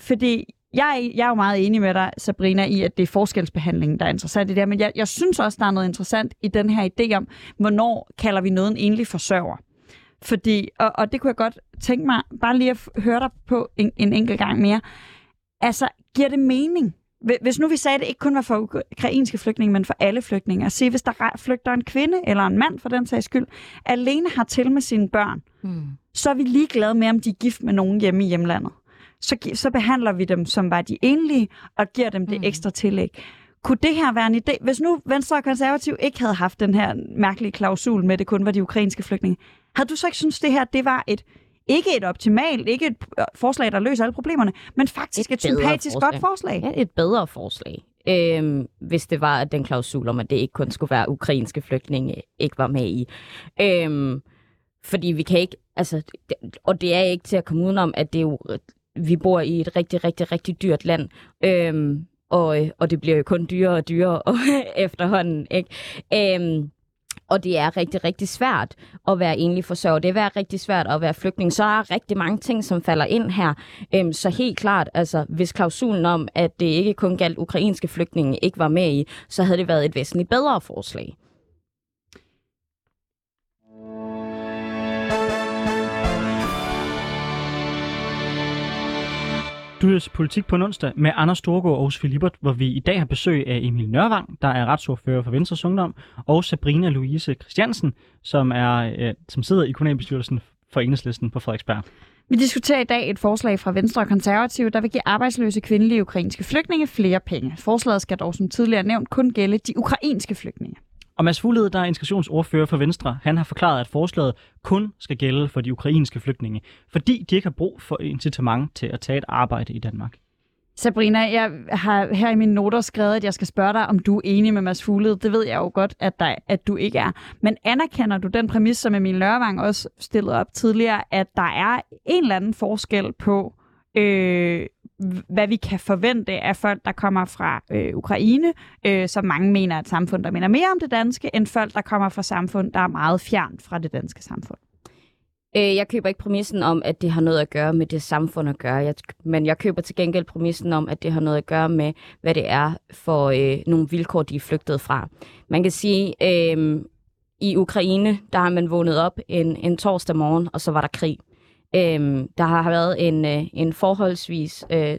fordi jeg, jeg er jo meget enig med dig, Sabrina, i, at det er forskelsbehandlingen, der er interessant i det her, men jeg, jeg synes også, der er noget interessant i den her idé om, hvornår kalder vi noget en enlig forsørger. Fordi, og, og det kunne jeg godt tænke mig bare lige at høre dig på en, en enkelt gang mere. Altså, giver det mening? Hvis nu vi sagde, at det ikke kun var for ukrainske flygtninge, men for alle flygtninge. At se, hvis der flygter en kvinde eller en mand for den sags skyld, alene har til med sine børn, hmm. så er vi ligeglade med, om de er gift med nogen hjemme i hjemlandet så, så behandler vi dem som var de enlige, og giver dem det mm. ekstra tillæg. Kunne det her være en idé? Hvis nu Venstre og Konservativ ikke havde haft den her mærkelige klausul med, at det kun var de ukrainske flygtninge, havde du så ikke synes det her, det var et ikke et optimalt, ikke et øh, forslag, der løser alle problemerne, men faktisk et, et sympatisk forslag. godt forslag. Ja, et bedre forslag. Øhm, hvis det var at den klausul om, at det ikke kun skulle være ukrainske flygtninge, ikke var med i. Øhm, fordi vi kan ikke, altså, og det er ikke til at komme udenom, at det er jo vi bor i et rigtig, rigtig, rigtig dyrt land. Øhm, og, og det bliver jo kun dyrere og dyrere efterhånden. Ikke? Øhm, og det er rigtig, rigtig svært at være enlig forsørger. Det er rigtig svært at være flygtning. Så er der rigtig mange ting, som falder ind her. Øhm, så helt klart, altså, hvis klausulen om, at det ikke kun galt ukrainske flygtninge, ikke var med i, så havde det været et væsentligt bedre forslag. Du er politik på en onsdag med Anders Storgård og Sofie Libert, hvor vi i dag har besøg af Emil Nørvang, der er retsordfører for Venstres Ungdom, og Sabrina Louise Christiansen, som, er, øh, som sidder i kommunalbestyrelsen for Enhedslisten på Frederiksberg. Vi diskuterer i dag et forslag fra Venstre og Konservative, der vil give arbejdsløse kvindelige ukrainske flygtninge flere penge. Forslaget skal dog som tidligere nævnt kun gælde de ukrainske flygtninge. Og Mads Fuglede, der er integrationsordfører for Venstre, han har forklaret, at forslaget kun skal gælde for de ukrainske flygtninge, fordi de ikke har brug for incitament til at tage et arbejde i Danmark. Sabrina, jeg har her i mine noter skrevet, at jeg skal spørge dig, om du er enig med Mads Fuglede. Det ved jeg jo godt, at, dig, at du ikke er. Men anerkender du den præmis, som Emil Lørvang også stillede op tidligere, at der er en eller anden forskel på, øh, hvad vi kan forvente af folk, der kommer fra øh, Ukraine, øh, som mange mener er et samfund, der minder mere om det danske, end folk, der kommer fra samfund, der er meget fjernt fra det danske samfund? Øh, jeg køber ikke præmissen om, at det har noget at gøre med det samfund at gøre, jeg, men jeg køber til gengæld præmissen om, at det har noget at gøre med, hvad det er for øh, nogle vilkår, de er flygtet fra. Man kan sige, øh, i Ukraine, der har man vågnet op en, en torsdag morgen, og så var der krig. Øh, der har været en, øh, en forholdsvis øh,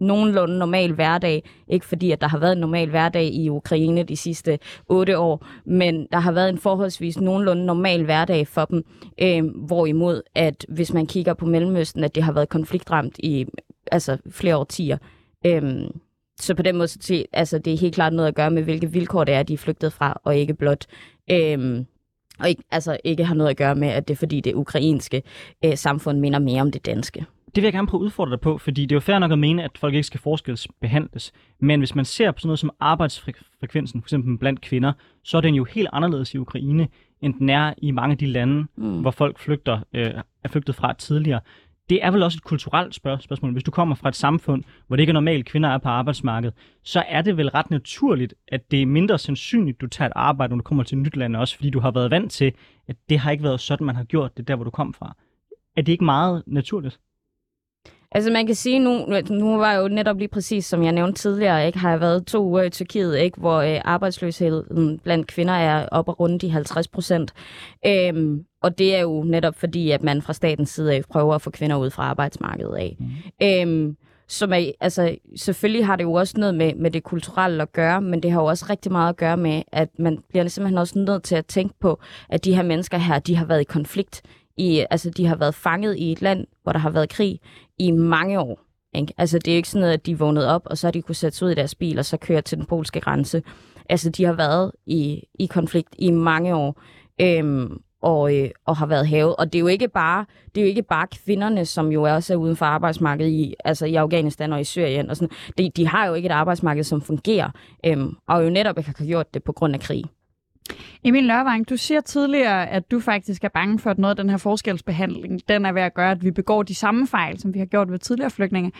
nogenlunde normal hverdag. Ikke fordi, at der har været en normal hverdag i Ukraine de sidste otte år, men der har været en forholdsvis nogenlunde normal hverdag for dem. Øh, hvorimod, at hvis man kigger på Mellemøsten, at det har været konfliktramt i altså, flere årtier. Øh, så på den måde, så altså, det er helt klart noget at gøre med, hvilke vilkår det er, de er flygtet fra, og ikke blot... Øh, og ikke, altså ikke har noget at gøre med, at det er fordi det ukrainske øh, samfund minder mere om det danske det vil jeg gerne prøve at udfordre dig på, fordi det er jo fair nok at mene, at folk ikke skal forskelsbehandles. Men hvis man ser på sådan noget som arbejdsfrekvensen, f.eks. blandt kvinder, så er den jo helt anderledes i Ukraine, end den er i mange af de lande, mm. hvor folk flygter, øh, er flygtet fra tidligere. Det er vel også et kulturelt spørgsmål. Hvis du kommer fra et samfund, hvor det ikke er normalt, kvinder er på arbejdsmarkedet, så er det vel ret naturligt, at det er mindre sandsynligt, at du tager et arbejde, når du kommer til et nyt land også, fordi du har været vant til, at det har ikke været sådan, man har gjort det der, hvor du kom fra. Er det ikke meget naturligt? Altså man kan sige, nu, nu var jeg jo netop lige præcis, som jeg nævnte tidligere, ikke, har jeg været to uger i Tyrkiet, ikke, hvor øh, arbejdsløsheden blandt kvinder er op og rundt de 50 procent. Øhm, og det er jo netop fordi, at man fra statens side af prøver at få kvinder ud fra arbejdsmarkedet af. Mm. Øhm, som er, altså, selvfølgelig har det jo også noget med, med det kulturelle at gøre, men det har jo også rigtig meget at gøre med, at man bliver simpelthen også nødt til at tænke på, at de her mennesker her, de har været i konflikt i, altså de har været fanget i et land, hvor der har været krig i mange år. Ikke? Altså det er ikke sådan noget, at de vågnede op, og så har de kunne sætte sig ud i deres bil, og så køre til den polske grænse. Altså de har været i, i konflikt i mange år. Øhm, og, øh, og har været havet. Og det er jo ikke bare det er jo ikke bare kvinderne, som jo også er uden for arbejdsmarkedet i, altså i Afghanistan og i Syrien. Og sådan. De, de har jo ikke et arbejdsmarked, som fungerer, øhm, og jo netop ikke har gjort det på grund af krig. Emil Lørvang, du siger tidligere, at du faktisk er bange for, at noget af den her forskelsbehandling, den er ved at gøre, at vi begår de samme fejl, som vi har gjort ved tidligere flygtninge.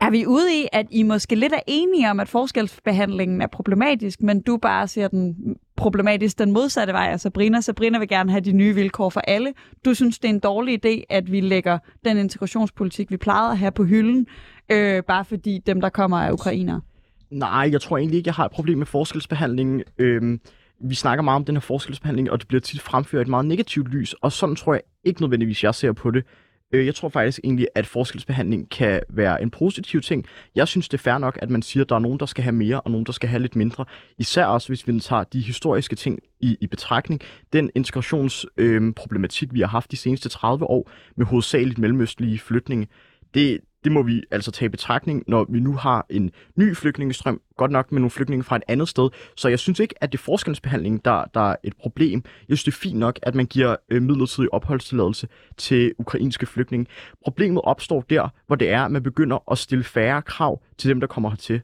Er vi ude i, at I måske lidt er enige om, at forskelsbehandlingen er problematisk, men du bare ser den problematisk den modsatte vej af Sabrina? Sabrina vil gerne have de nye vilkår for alle. Du synes, det er en dårlig idé, at vi lægger den integrationspolitik, vi plejede at have på hylden, øh, bare fordi dem, der kommer, er ukrainer? Nej, jeg tror egentlig ikke, jeg har et problem med forskelsbehandlingen. Øhm, vi snakker meget om den her forskelsbehandling, og det bliver tit fremført et meget negativt lys, og sådan tror jeg ikke nødvendigvis, jeg ser på det. Øh, jeg tror faktisk egentlig, at forskelsbehandling kan være en positiv ting. Jeg synes, det er fair nok, at man siger, at der er nogen, der skal have mere, og nogen, der skal have lidt mindre. Især også, hvis vi tager de historiske ting i, i betragtning. Den integrationsproblematik, øhm, øh, vi har haft de seneste 30 år med hovedsageligt mellemøstlige flytninge, det, det må vi altså tage i betragtning, når vi nu har en ny flygtningestrøm, godt nok med nogle flygtninge fra et andet sted. Så jeg synes ikke, at det er forskelsbehandling, der, der er et problem. Jeg synes, det er fint nok, at man giver øh, midlertidig opholdstilladelse til ukrainske flygtninge. Problemet opstår der, hvor det er, at man begynder at stille færre krav til dem, der kommer hertil.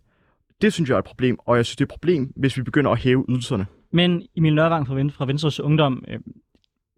Det synes jeg er et problem, og jeg synes, det er et problem, hvis vi begynder at hæve ydelserne. Men Emil Nørvang fra Venstres Ungdom, øh,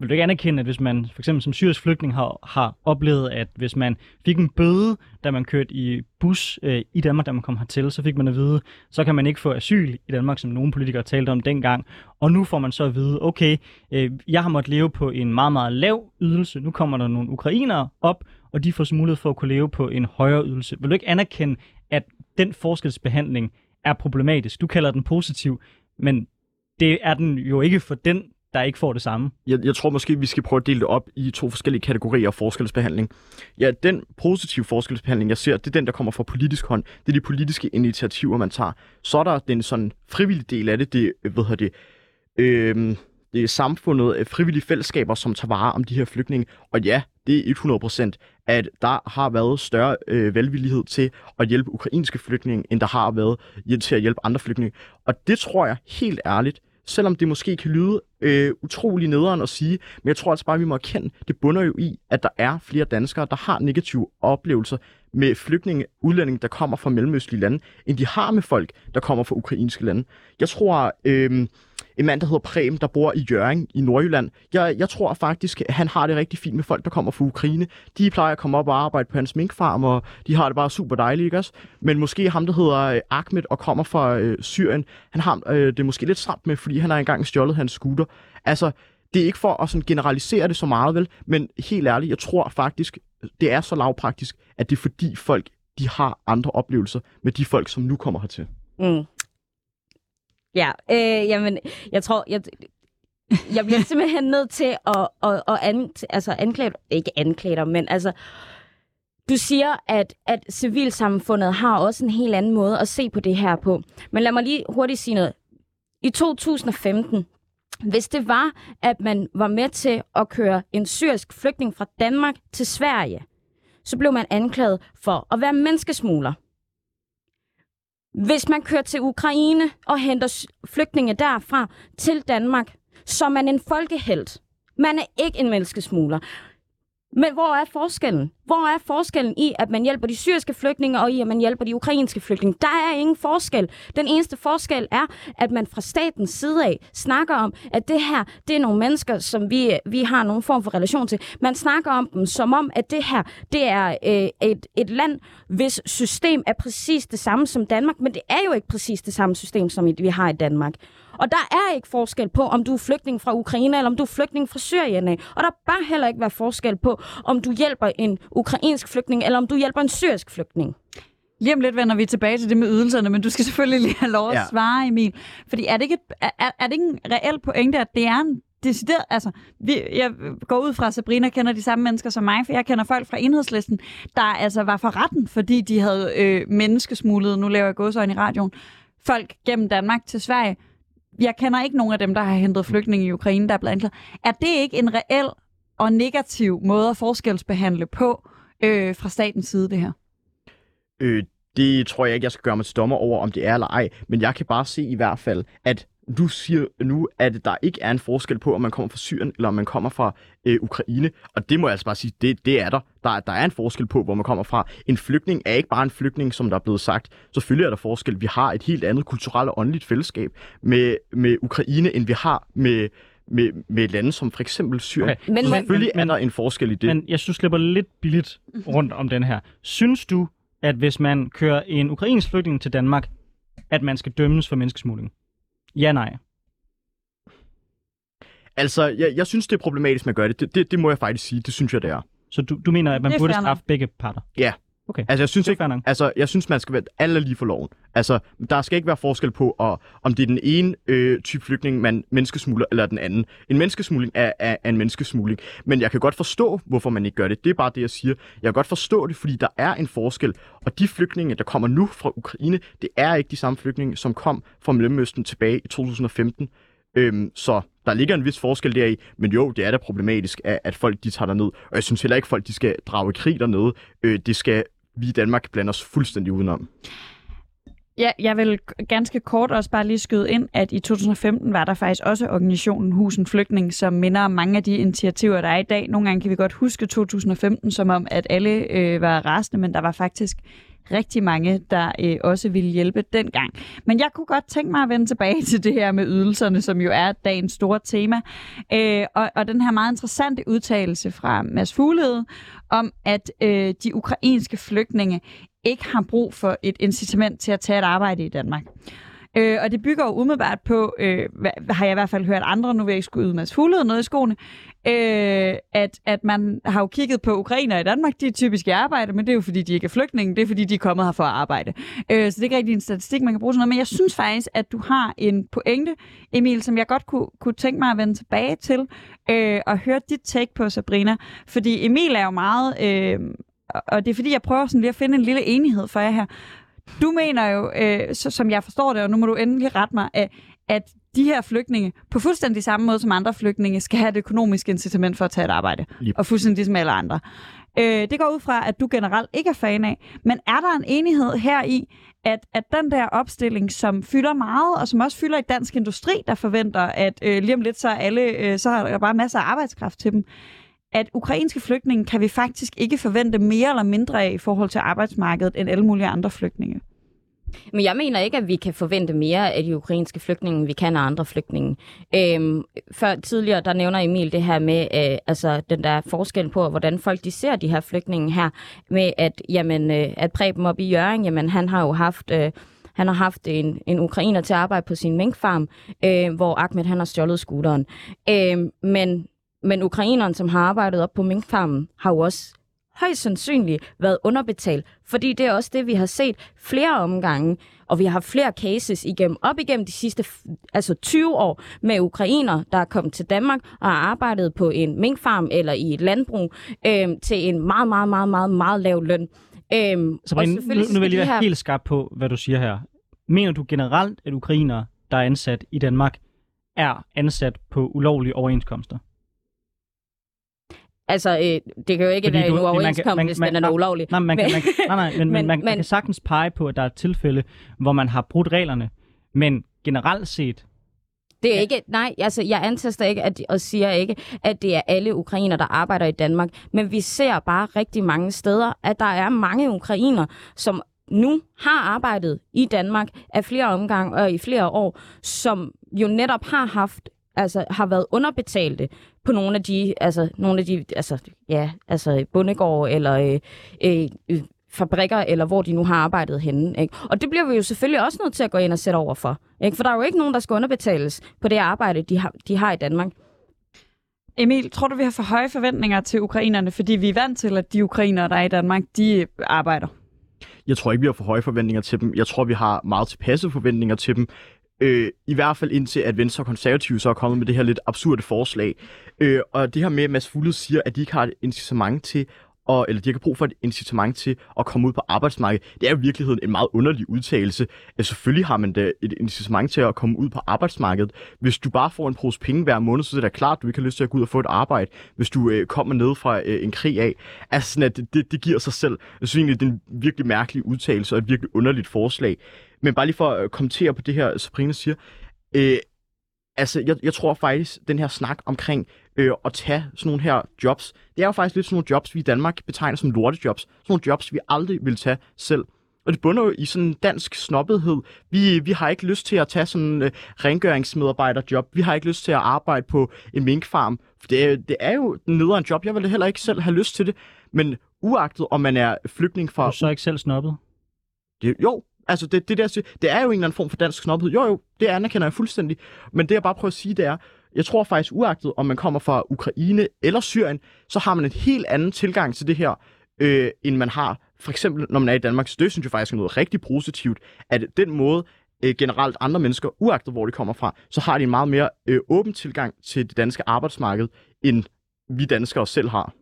vil du ikke anerkende, at hvis man for eksempel som syrisk flygtning har, har oplevet, at hvis man fik en bøde, da man kørte i bus øh, i Danmark, da man kom hertil, så fik man at vide, så kan man ikke få asyl i Danmark, som nogle politikere talte om dengang. Og nu får man så at vide, okay, øh, jeg har måttet leve på en meget, meget lav ydelse. Nu kommer der nogle ukrainere op, og de får så mulighed for at kunne leve på en højere ydelse. Vil du ikke anerkende, at den forskelsbehandling er problematisk? Du kalder den positiv, men det er den jo ikke for den der ikke får det samme. Jeg, jeg tror måske, vi skal prøve at dele det op i to forskellige kategorier af forskelsbehandling. Ja, den positive forskelsbehandling, jeg ser, det er den, der kommer fra politisk hånd. Det er de politiske initiativer, man tager. Så er der den sådan frivillige del af det, det, hvad hedder det, øh, det er samfundet, af frivillige fællesskaber, som tager vare om de her flygtninge. Og ja, det er 100%, at der har været større øh, velvillighed til at hjælpe ukrainske flygtninge, end der har været til at hjælpe andre flygtninge. Og det tror jeg helt ærligt, selvom det måske kan lyde øh, utrolig nederen at sige, men jeg tror altså bare, vi må erkende, det bunder jo i, at der er flere danskere, der har negative oplevelser med flygtninge, udlændinge, der kommer fra mellemøstlige lande, end de har med folk, der kommer fra ukrainske lande. Jeg tror, øh, en mand, der hedder Prem, der bor i Jørgen i Nordjylland. Jeg, jeg tror faktisk, at han har det rigtig fint med folk, der kommer fra Ukraine. De plejer at komme op og arbejde på hans minkfarm, og de har det bare super dejligt, ikke også? Men måske ham, der hedder øh, Ahmed og kommer fra øh, Syrien, han har øh, det måske lidt stramt med, fordi han har engang stjålet hans scooter. Altså, det er ikke for at sådan generalisere det så meget, vel? Men helt ærligt, jeg tror faktisk, det er så lavpraktisk, at det er fordi folk, de har andre oplevelser med de folk, som nu kommer hertil. Mm. Ja, øh, jamen, jeg tror, jeg, jeg bliver simpelthen nødt til at, at, at an, altså anklage, ikke anklage dig, men altså, du siger, at, at civilsamfundet har også en helt anden måde at se på det her på. Men lad mig lige hurtigt sige noget. I 2015, hvis det var, at man var med til at køre en syrisk flygtning fra Danmark til Sverige, så blev man anklaget for at være menneskesmugler. Hvis man kører til Ukraine og henter flygtninge derfra til Danmark, så er man en folkehelt. Man er ikke en menneskesmugler. Men hvor er forskellen? Hvor er forskellen i, at man hjælper de syriske flygtninge, og i, at man hjælper de ukrainske flygtninge? Der er ingen forskel. Den eneste forskel er, at man fra statens side af snakker om, at det her, det er nogle mennesker, som vi, vi har nogen form for relation til. Man snakker om dem som om, at det her, det er øh, et, et land, hvis system er præcis det samme som Danmark, men det er jo ikke præcis det samme system, som vi har i Danmark. Og der er ikke forskel på, om du er flygtning fra Ukraine, eller om du er flygtning fra Syrien af. Og der bør heller ikke være forskel på, om du hjælper en ukrainsk flygtning, eller om du hjælper en syrisk flygtning. Lige om lidt vender vi tilbage til det med ydelserne, men du skal selvfølgelig lige have lov at ja. svare, Emil. Fordi er det, ikke et, er, er det ikke en reel pointe, at det er en decideret, altså, vi, jeg går ud fra, at Sabrina kender de samme mennesker som mig, for jeg kender folk fra enhedslisten, der altså var for retten, fordi de havde øh, menneskesmuglet, nu laver jeg gåsøjne i radioen, folk gennem Danmark til Sverige, jeg kender ikke nogen af dem, der har hentet flygtninge i Ukraine, der er blevet anklaget. Er det ikke en reel og negativ måde at forskelsbehandle på øh, fra statens side, det her? Øh, det tror jeg ikke, jeg skal gøre mig til dommer over, om det er eller ej. Men jeg kan bare se i hvert fald, at du siger nu, at der ikke er en forskel på, om man kommer fra Syrien eller om man kommer fra øh, Ukraine. Og det må jeg altså bare sige, det, det er der. der. Der er en forskel på, hvor man kommer fra. En flygtning er ikke bare en flygtning, som der er blevet sagt. Selvfølgelig er der forskel. Vi har et helt andet kulturelt og åndeligt fællesskab med, med Ukraine, end vi har med, med, med lande som for eksempel Syrien. Okay. Men, selvfølgelig men, er der en forskel i det. Men jeg synes, slipper lidt billigt rundt om den her. Synes du, at hvis man kører en ukrainsk flygtning til Danmark, at man skal dømmes for menneskesmugling? Ja, nej. Altså, jeg, jeg synes, det er problematisk, at man gør det. Det, det. det må jeg faktisk sige. Det synes jeg, det er. Så du, du mener, at man burde straffe begge parter? Ja. Okay. Altså, jeg synes, ikke, altså, jeg synes, man skal være alle lige for loven. Altså, der skal ikke være forskel på, at, om det er den ene øh, type flygtning, man menneskesmugler, eller den anden. En menneskesmugling er, er, er en menneskesmugling. Men jeg kan godt forstå, hvorfor man ikke gør det. Det er bare det, jeg siger. Jeg kan godt forstå det, fordi der er en forskel. Og de flygtninge, der kommer nu fra Ukraine, det er ikke de samme flygtninge, som kom fra Mellemøsten tilbage i 2015. Øhm, så der ligger en vis forskel deri, men jo, det er da problematisk, at, at folk de tager derned. Og jeg synes heller ikke, at folk de skal drage krig dernede. Øh, det skal vi i Danmark blande os fuldstændig udenom. Ja, jeg vil ganske kort også bare lige skyde ind, at i 2015 var der faktisk også organisationen Husen Flygtning, som minder om mange af de initiativer, der er i dag. Nogle gange kan vi godt huske 2015 som om, at alle øh, var rasende, men der var faktisk rigtig mange, der øh, også ville hjælpe dengang. Men jeg kunne godt tænke mig at vende tilbage til det her med ydelserne, som jo er dagens store tema. Øh, og, og den her meget interessante udtalelse fra Mads Fuglede om, at øh, de ukrainske flygtninge ikke har brug for et incitament til at tage et arbejde i Danmark. Øh, og det bygger jo umiddelbart på, øh, hvad, har jeg i hvert fald hørt andre, nu vil jeg ikke skulle ud med Fuglede noget i skoene, øh, at, at man har jo kigget på ukrainer i Danmark, de er typisk i arbejde, men det er jo fordi, de ikke er flygtninge, det er fordi, de er kommet her for at arbejde. Øh, så det er ikke rigtig en statistik, man kan bruge sådan noget, men jeg synes faktisk, at du har en pointe, Emil, som jeg godt kunne, kunne tænke mig at vende tilbage til, øh, og høre dit take på, Sabrina. Fordi Emil er jo meget... Øh, og det er fordi, jeg prøver sådan lige at finde en lille enighed for jer her. Du mener jo, øh, så, som jeg forstår det, og nu må du endelig rette mig, at, at de her flygtninge, på fuldstændig samme måde som andre flygtninge, skal have et økonomisk incitament for at tage et arbejde. Yep. Og fuldstændig som alle andre. Øh, det går ud fra, at du generelt ikke er fan af. Men er der en enighed her i, at, at den der opstilling, som fylder meget, og som også fylder i dansk industri, der forventer, at øh, lige om lidt så, er alle, øh, så har der bare masser af arbejdskraft til dem, at ukrainske flygtninge kan vi faktisk ikke forvente mere eller mindre af i forhold til arbejdsmarkedet end alle mulige andre flygtninge. Men jeg mener ikke, at vi kan forvente mere af de ukrainske flygtninge, end vi kan af andre flygtninge. Øhm, før tidligere, der nævner Emil det her med, øh, altså den der forskel på, hvordan folk de ser de her flygtninge her, med at, jamen, øh, at Preben op i Jørgen, jamen han har jo haft... Øh, han har haft en, en ukrainer til at arbejde på sin minkfarm, øh, hvor Ahmed han har stjålet scooteren. Øh, men, men ukraineren, som har arbejdet op på minkfarmen, har jo også højst sandsynligt været underbetalt, fordi det er også det, vi har set flere omgange, og vi har haft flere cases igennem, op igennem de sidste altså 20 år med ukrainer, der er kommet til Danmark og har arbejdet på en minkfarm eller i et landbrug øh, til en meget, meget, meget, meget, meget lav løn. Øhm, så nu, nu vil jeg lige være her... helt skarp på, hvad du siger her. Mener du generelt, at ukrainer, der er ansat i Danmark, er ansat på ulovlige overenskomster? Altså, øh, det kan jo ikke Fordi være en uoverenskomst, hvis den er ulovlig. Nej, man kan, man, nej, nej, men, men, man, man kan sagtens pege på, at der er tilfælde, hvor man har brudt reglerne. Men generelt set, det er ikke, nej, altså jeg antaster ikke at, og siger ikke, at det er alle ukrainer, der arbejder i Danmark. Men vi ser bare rigtig mange steder, at der er mange ukrainer, som nu har arbejdet i Danmark af flere omgang og i flere år, som jo netop har haft altså har været underbetalte på nogle af de, altså nogle af de, altså ja, altså bundegård eller øh, øh, fabrikker, eller hvor de nu har arbejdet henne. Ikke? Og det bliver vi jo selvfølgelig også nødt til at gå ind og sætte over for. Ikke? For der er jo ikke nogen, der skal underbetales på det arbejde, de har, de har i Danmark. Emil, tror du, vi har for høje forventninger til ukrainerne, fordi vi er vant til, at de ukrainere, der er i Danmark, de arbejder? Jeg tror ikke, vi har for høje forventninger til dem. Jeg tror, vi har meget tilpasse forventninger til dem. Øh, I hvert fald indtil, at Venstre og Konservative så er kommet med det her lidt absurde forslag. Øh, og det her med, at Mads Fuglede siger, at de ikke har et incitament til og, eller de har brug for et incitament til at komme ud på arbejdsmarkedet. Det er jo i virkeligheden en meget underlig udtalelse. At selvfølgelig har man da et incitament til at komme ud på arbejdsmarkedet. Hvis du bare får en pose penge hver måned, så er det da klart, at du ikke har lyst til at gå ud og få et arbejde, hvis du øh, kommer ned fra øh, en krig af. Altså sådan, at det, det, det giver sig selv. Jeg synes egentlig, det er en virkelig mærkelig udtalelse og et virkelig underligt forslag. Men bare lige for at kommentere på det her, Sabrina siger. Øh, altså, jeg, jeg tror faktisk, den her snak omkring øh, at tage sådan nogle her jobs, det er jo faktisk lidt sådan nogle jobs, vi i Danmark betegner som lortejobs. Sådan nogle jobs, vi aldrig vil tage selv. Og det bunder jo i sådan en dansk snobbethed. Vi, vi har ikke lyst til at tage sådan en uh, rengøringsmedarbejderjob. Vi har ikke lyst til at arbejde på en minkfarm. For det, det er jo nederen job. Jeg ville heller ikke selv have lyst til det. Men uagtet om man er flygtning fra... Er du så ikke selv snobbet? Det, jo, Altså, det, det, der, det er jo en eller anden form for dansk snobhed. Jo, jo, det anerkender jeg fuldstændig. Men det, jeg bare prøver at sige, det er, jeg tror faktisk uagtet, om man kommer fra Ukraine eller Syrien, så har man en helt anden tilgang til det her, øh, end man har for eksempel, når man er i Danmark. Så det synes jeg faktisk er noget rigtig positivt, at den måde, øh, generelt andre mennesker, uagtet hvor de kommer fra, så har de en meget mere øh, åben tilgang til det danske arbejdsmarked, end vi danskere selv har.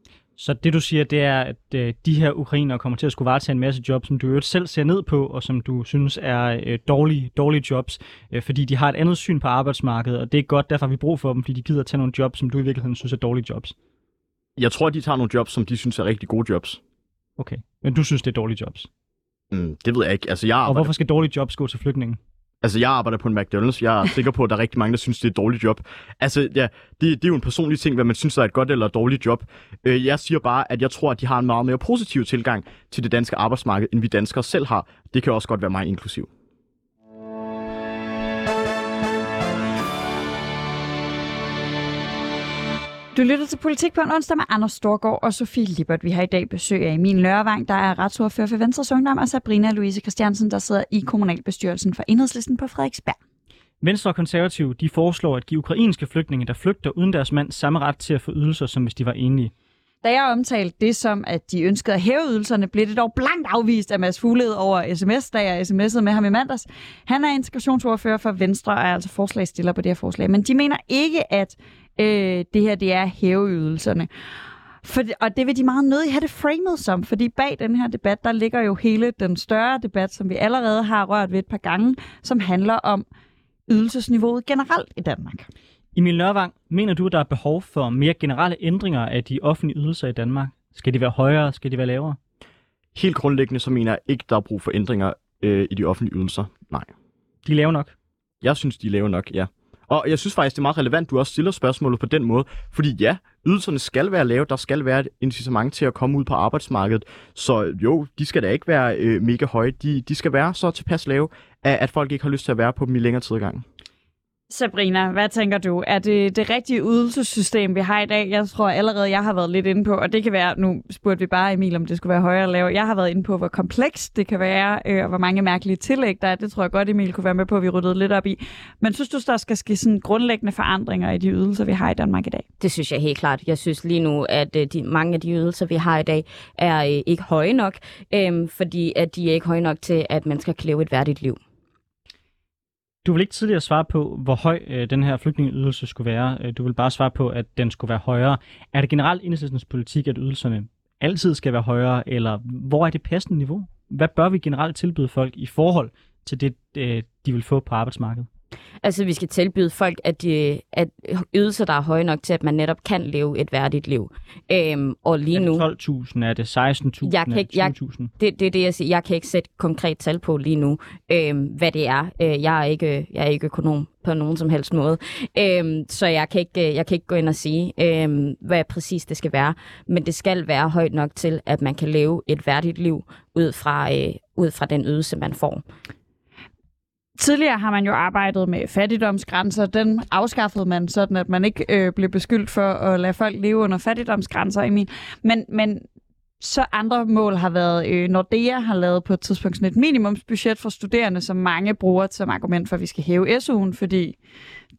Så det du siger, det er, at øh, de her ukrainere kommer til at skulle varetage en masse jobs, som du øvrigt selv ser ned på, og som du synes er øh, dårlige, dårlige jobs, øh, fordi de har et andet syn på arbejdsmarkedet, og det er godt, derfor har vi brug for dem, fordi de gider tage nogle jobs, som du i virkeligheden synes er dårlige jobs. Jeg tror, at de tager nogle jobs, som de synes er rigtig gode jobs. Okay, men du synes, det er dårlige jobs? Mm, det ved jeg ikke. Altså, jeg arbejder... Og hvorfor skal dårlige jobs gå til flygtningen? Altså, jeg arbejder på en McDonald's. Jeg er sikker på, at der er rigtig mange, der synes, det er et dårligt job. Altså, ja, det, det er jo en personlig ting, hvad man synes er et godt eller et dårligt job. Øh, jeg siger bare, at jeg tror, at de har en meget mere positiv tilgang til det danske arbejdsmarked, end vi danskere selv har. Det kan også godt være mig inklusiv. Du lytter til Politik på en onsdag med Anders Storgård og Sofie Libert. Vi har i dag besøg af Emil Nørrevang, der er retsordfører for Venstres Ungdom, og Sabrina Louise Christiansen, der sidder i kommunalbestyrelsen for Enhedslisten på Frederiksberg. Venstre og konservative de foreslår at give ukrainske flygtninge, der flygter uden deres mand, samme ret til at få ydelser, som hvis de var enlige. Da jeg omtalte det som, at de ønskede at hæve ydelserne, blev det dog blankt afvist af Mads Fuglede over sms, da jeg sms'ede med ham i mandags. Han er integrationsordfører for Venstre og er altså forslagstiller på det her forslag. Men de mener ikke, at øh, det her det er hæveydelserne. For, og det vil de meget nødig have det framet som, fordi bag den her debat, der ligger jo hele den større debat, som vi allerede har rørt ved et par gange, som handler om ydelsesniveauet generelt i Danmark. Emil Nørvang, mener du, der er behov for mere generelle ændringer af de offentlige ydelser i Danmark? Skal de være højere? Skal de være lavere? Helt grundlæggende så mener jeg ikke, der er brug for ændringer øh, i de offentlige ydelser. Nej. De er lave nok. Jeg synes, de er lave nok, ja. Og jeg synes faktisk, det er meget relevant, du også stiller spørgsmålet på den måde. Fordi ja, ydelserne skal være lave. Der skal være et incitament til at komme ud på arbejdsmarkedet. Så jo, de skal da ikke være øh, mega høje. De, de skal være så tilpas lave, at, at folk ikke har lyst til at være på dem i længere tid gangen. Sabrina, hvad tænker du? Er det det rigtige ydelsessystem, vi har i dag? Jeg tror allerede, jeg har været lidt inde på, og det kan være, nu spurgte vi bare Emil, om det skulle være højere eller lavere. Jeg har været inde på, hvor komplekst det kan være, øh, og hvor mange mærkelige tillæg der er. Det tror jeg godt, Emil kunne være med på, at vi ryddede lidt op i. Men synes du, der skal ske sådan grundlæggende forandringer i de ydelser, vi har i Danmark i dag? Det synes jeg helt klart. Jeg synes lige nu, at øh, de, mange af de ydelser, vi har i dag, er øh, ikke høje nok, øh, fordi at de er ikke høje nok til, at man skal leve et værdigt liv. Du vil ikke tidligere svare på, hvor høj øh, den her flygtningeydelse skulle være. Øh, du vil bare svare på, at den skulle være højere. Er det generelt enhedslistens politik, at ydelserne altid skal være højere, eller hvor er det passende niveau? Hvad bør vi generelt tilbyde folk i forhold til det, øh, de vil få på arbejdsmarkedet? Altså, vi skal tilbyde folk, at, de, at ydelser, der er høje nok til, at man netop kan leve et værdigt liv. Øhm, og lige er nu... det 12.000? Er det 16.000? Jeg kan ikke- jeg- 20.000? Det, det er det, jeg siger. Jeg kan ikke sætte konkret tal på lige nu, øhm, hvad det er. Øh, jeg, er ikke, jeg er ikke økonom på nogen som helst måde. Øhm, så jeg kan, ikke, jeg kan ikke gå ind og sige, øhm, hvad præcis det skal være. Men det skal være højt nok til, at man kan leve et værdigt liv ud fra, øh, ud fra den ydelse, man får. Tidligere har man jo arbejdet med fattigdomsgrænser. Den afskaffede man, sådan at man ikke øh, blev beskyldt for at lade folk leve under fattigdomsgrænser, Emil. Men, men så andre mål har været, øh, Nordea har lavet på et tidspunkt sådan et minimumsbudget for studerende, som mange bruger som argument for, at vi skal hæve SU'en, fordi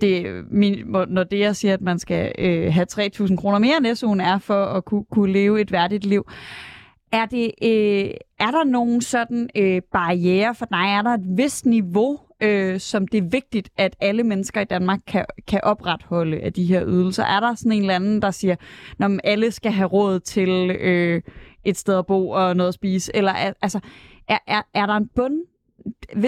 det, min, Nordea siger, at man skal øh, have 3.000 kroner mere end SU'en er for at kunne, kunne leve et værdigt liv. Er, det, øh, er der nogen sådan øh, barriere for dig? Er der et vist niveau, øh, som det er vigtigt, at alle mennesker i Danmark kan, kan opretholde af de her ydelser? Er der sådan en eller anden, der siger, at alle skal have råd til øh, et sted at bo og noget at spise? Eller er, altså, er, er, er der en bund?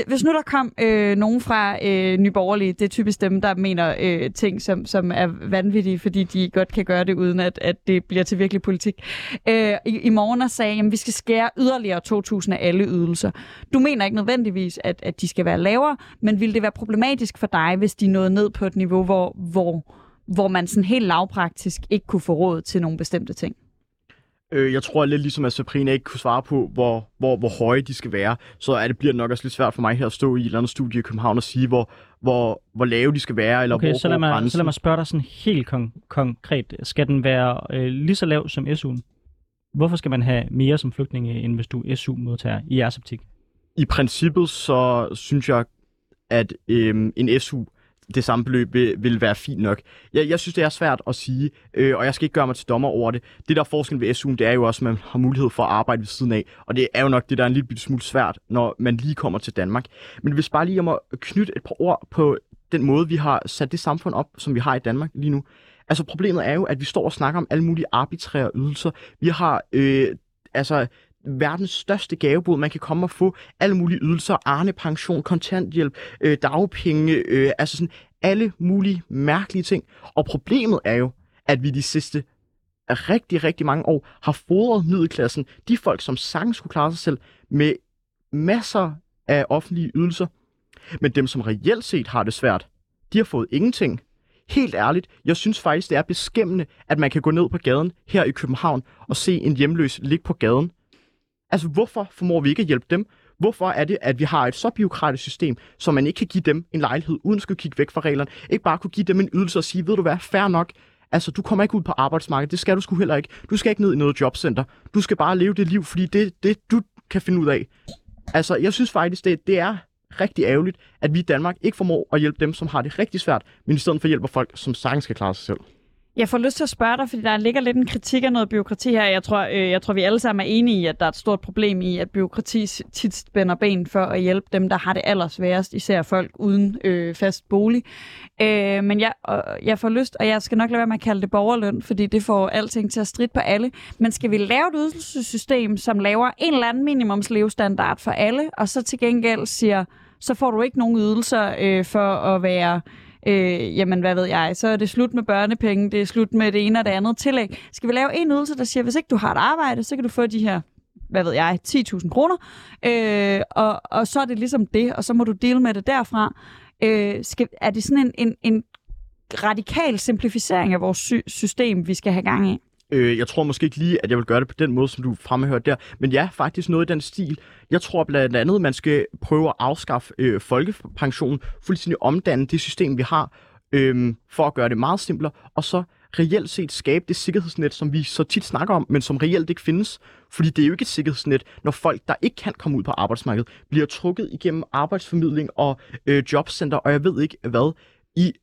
Hvis- nu der kom øh, nogen fra øh, Nyborgerlige, det er typisk dem, der mener øh, ting, som, som er vanvittige, fordi de godt kan gøre det, uden at, at det bliver til virkelig politik. Øh, i, I morgen og sagde, at vi skal skære yderligere 2.000 af alle ydelser. Du mener ikke nødvendigvis, at, at de skal være lavere, men ville det være problematisk for dig, hvis de nåede ned på et niveau, hvor, hvor, hvor man sådan helt lavpraktisk ikke kunne få råd til nogle bestemte ting? Øh, jeg tror lidt ligesom, at Sabrina ikke kunne svare på, hvor, hvor, hvor høje de skal være. Så er det, bliver det nok også lidt svært for mig her at stå i et eller andet studie i København og sige, hvor, hvor, hvor lave de skal være, eller Okay, hvor så lad, mig, grænsen. så lad mig spørge dig sådan helt kon- konkret. Skal den være øh, lige så lav som SU'en? Hvorfor skal man have mere som flygtninge, end hvis du er SU-modtager i jeres optik? I princippet så synes jeg, at øhm, en SU, det samme beløb, vil, vil være fint nok. Jeg, jeg synes, det er svært at sige, øh, og jeg skal ikke gøre mig til dommer over det. Det, der er forskellen ved SU'en, det er jo også, at man har mulighed for at arbejde ved siden af, og det er jo nok det, der er en lille bitte smule svært, når man lige kommer til Danmark. Men hvis bare lige jeg må knytte et par ord på den måde, vi har sat det samfund op, som vi har i Danmark lige nu. Altså problemet er jo, at vi står og snakker om alle mulige arbitrære ydelser. Vi har øh, altså verdens største gavebod. Man kan komme og få alle mulige ydelser, Arne pension, kontanthjælp, øh, dagpenge, øh, altså sådan alle mulige mærkelige ting. Og problemet er jo, at vi de sidste rigtig, rigtig mange år har fodret middelklassen, de folk, som sagtens skulle klare sig selv, med masser af offentlige ydelser. Men dem, som reelt set har det svært, de har fået ingenting. Helt ærligt, jeg synes faktisk, det er beskæmmende, at man kan gå ned på gaden her i København og se en hjemløs ligge på gaden. Altså, hvorfor formår vi ikke at hjælpe dem? Hvorfor er det, at vi har et så byråkratisk system, så man ikke kan give dem en lejlighed, uden at skulle kigge væk fra reglerne? Ikke bare kunne give dem en ydelse og sige, ved du hvad, fair nok, Altså, du kommer ikke ud på arbejdsmarkedet. Det skal du sgu heller ikke. Du skal ikke ned i noget jobcenter. Du skal bare leve det liv, fordi det det, du kan finde ud af. Altså, jeg synes faktisk, det, det er rigtig ærgerligt, at vi i Danmark ikke formår at hjælpe dem, som har det rigtig svært, men i stedet for hjælper folk, som sagtens skal klare sig selv. Jeg får lyst til at spørge dig, fordi der ligger lidt en kritik af noget byråkrati her. Jeg tror, øh, jeg tror, vi alle sammen er enige i, at der er et stort problem i, at byråkrati tit spænder ben for at hjælpe dem, der har det allersværest, især folk uden øh, fast bolig. Øh, men jeg, øh, jeg får lyst, og jeg skal nok lade være med at kalde det borgerløn, fordi det får alting til at stride på alle. Men skal vi lave et ydelsessystem, som laver en eller anden minimumslevestandard for alle, og så til gengæld siger, så får du ikke nogen ydelser øh, for at være øh, jamen hvad ved jeg, så er det slut med børnepenge, det er slut med det ene og det andet tillæg. Skal vi lave en ydelse, der siger, hvis ikke du har et arbejde, så kan du få de her hvad ved jeg, 10.000 kroner, øh, og, og så er det ligesom det, og så må du dele med det derfra. Øh, skal, er det sådan en, en, en radikal simplificering af vores sy- system, vi skal have gang i? Øh, jeg tror måske ikke lige, at jeg vil gøre det på den måde, som du fremhører der. Men ja, faktisk noget i den stil. Jeg tror blandt andet, at man skal prøve at afskaffe øh, folkepensionen, fuldstændig omdanne det system, vi har, øh, for at gøre det meget simplere, og så reelt set skabe det sikkerhedsnet, som vi så tit snakker om, men som reelt ikke findes. Fordi det er jo ikke et sikkerhedsnet, når folk, der ikke kan komme ud på arbejdsmarkedet, bliver trukket igennem arbejdsformidling og øh, jobcenter, og jeg ved ikke hvad, i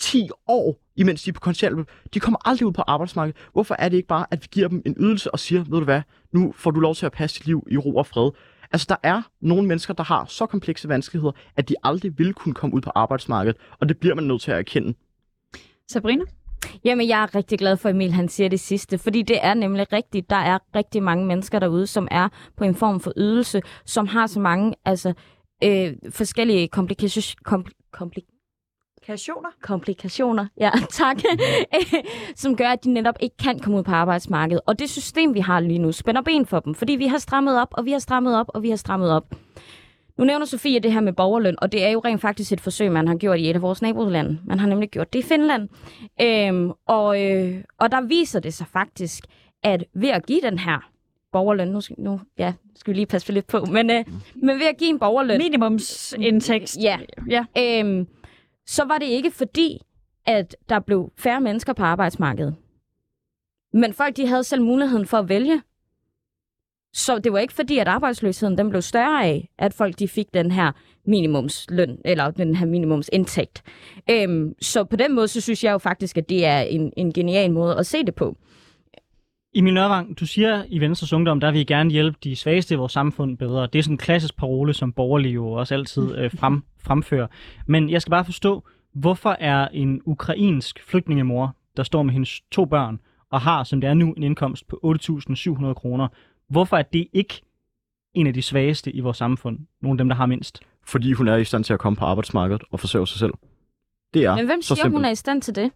10 år, imens de er på kontanthjælp. De kommer aldrig ud på arbejdsmarkedet. Hvorfor er det ikke bare, at vi giver dem en ydelse og siger, ved du hvad, nu får du lov til at passe dit liv i ro og fred. Altså, der er nogle mennesker, der har så komplekse vanskeligheder, at de aldrig vil kunne komme ud på arbejdsmarkedet, og det bliver man nødt til at erkende. Sabrina? Jamen, jeg er rigtig glad for, Emil han siger det sidste, fordi det er nemlig rigtigt. Der er rigtig mange mennesker derude, som er på en form for ydelse, som har så mange altså, øh, forskellige komplikationer, kompl- kompl- Komplikationer? komplikationer, ja, tak, som gør, at de netop ikke kan komme ud på arbejdsmarkedet. Og det system, vi har lige nu, spænder ben for dem, fordi vi har strammet op, og vi har strammet op, og vi har strammet op. Nu nævner Sofie det her med borgerløn, og det er jo rent faktisk et forsøg, man har gjort i et af vores nabolande. Man har nemlig gjort det i Finland. Øhm, og, øh, og der viser det sig faktisk, at ved at give den her borgerløn, nu skal, nu, ja, skal vi lige passe lidt på, men, øh, men ved at give en borgerløn, Minimumsindtægt. Ja. ja. øhm, så var det ikke fordi, at der blev færre mennesker på arbejdsmarkedet. Men folk de havde selv muligheden for at vælge. Så det var ikke fordi, at arbejdsløsheden den blev større af, at folk de fik den her minimumsløn, eller den her minimumsindtægt. Øhm, så på den måde, så synes jeg jo faktisk, at det er en, en genial måde at se det på. Emil Nørvang, du siger i Venstres Ungdom, der vil I gerne hjælpe de svageste i vores samfund bedre. Det er sådan en klassisk parole, som borgerlige jo også altid øh, frem, fremfører. Men jeg skal bare forstå, hvorfor er en ukrainsk flygtningemor, der står med hendes to børn, og har, som det er nu, en indkomst på 8.700 kroner, hvorfor er det ikke en af de svageste i vores samfund? Nogle af dem, der har mindst. Fordi hun er i stand til at komme på arbejdsmarkedet og forsørge sig selv. Det er Men hvem så siger, simpelt. hun er i stand til det?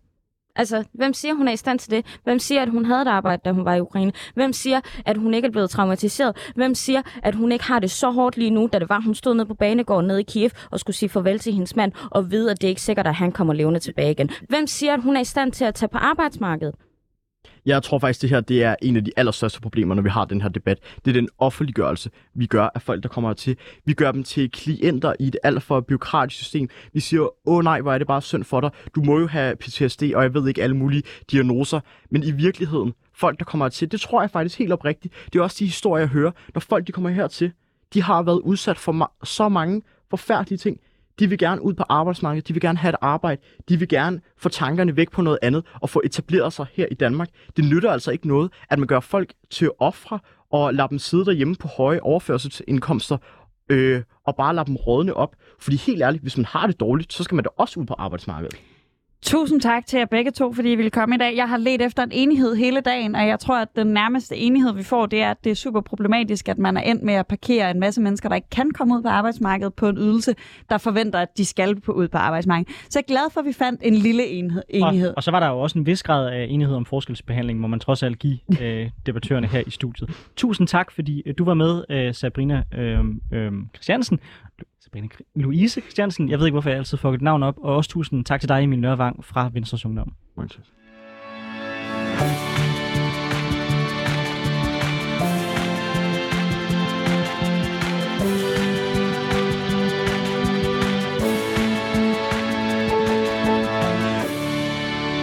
Altså, hvem siger, hun er i stand til det? Hvem siger, at hun havde et arbejde, da hun var i Ukraine? Hvem siger, at hun ikke er blevet traumatiseret? Hvem siger, at hun ikke har det så hårdt lige nu, da det var, hun stod nede på banegården nede i Kiev og skulle sige farvel til hendes mand, og vide, at det er ikke sikkert, at han kommer levende tilbage igen? Hvem siger, at hun er i stand til at tage på arbejdsmarkedet? Jeg tror faktisk, det her det er en af de allerstørste problemer, når vi har den her debat. Det er den offentliggørelse, vi gør af folk, der kommer til. Vi gør dem til klienter i et alt for byråkratisk system. Vi siger, åh nej, hvor er det bare synd for dig. Du må jo have PTSD, og jeg ved ikke alle mulige diagnoser. Men i virkeligheden, folk, der kommer til, det tror jeg faktisk helt oprigtigt. Det er også de historier, jeg hører, når folk de kommer hertil. De har været udsat for ma- så mange forfærdelige ting. De vil gerne ud på arbejdsmarkedet, de vil gerne have et arbejde, de vil gerne få tankerne væk på noget andet og få etableret sig her i Danmark. Det nytter altså ikke noget, at man gør folk til ofre og lader dem sidde derhjemme på høje overførselsindkomster øh, og bare lader dem rådne op. Fordi helt ærligt, hvis man har det dårligt, så skal man da også ud på arbejdsmarkedet. Tusind tak til jer begge to, fordi I ville komme i dag. Jeg har let efter en enighed hele dagen, og jeg tror, at den nærmeste enighed, vi får, det er, at det er super problematisk, at man er endt med at parkere en masse mennesker, der ikke kan komme ud på arbejdsmarkedet på en ydelse, der forventer, at de skal på ud på arbejdsmarkedet. Så jeg er glad for, at vi fandt en lille enhed. enighed. Og, og så var der jo også en vis grad af enighed om forskelsbehandling, må man trods alt give øh, debattørerne her i studiet. Tusind tak, fordi øh, du var med, øh, Sabrina øh, øh, Christiansen. Sabrina Louise Christiansen. Jeg ved ikke, hvorfor jeg altid får et navn op. Og også tusind tak til dig, Emil Nørvang fra Venstres Ungdom. Mange tak.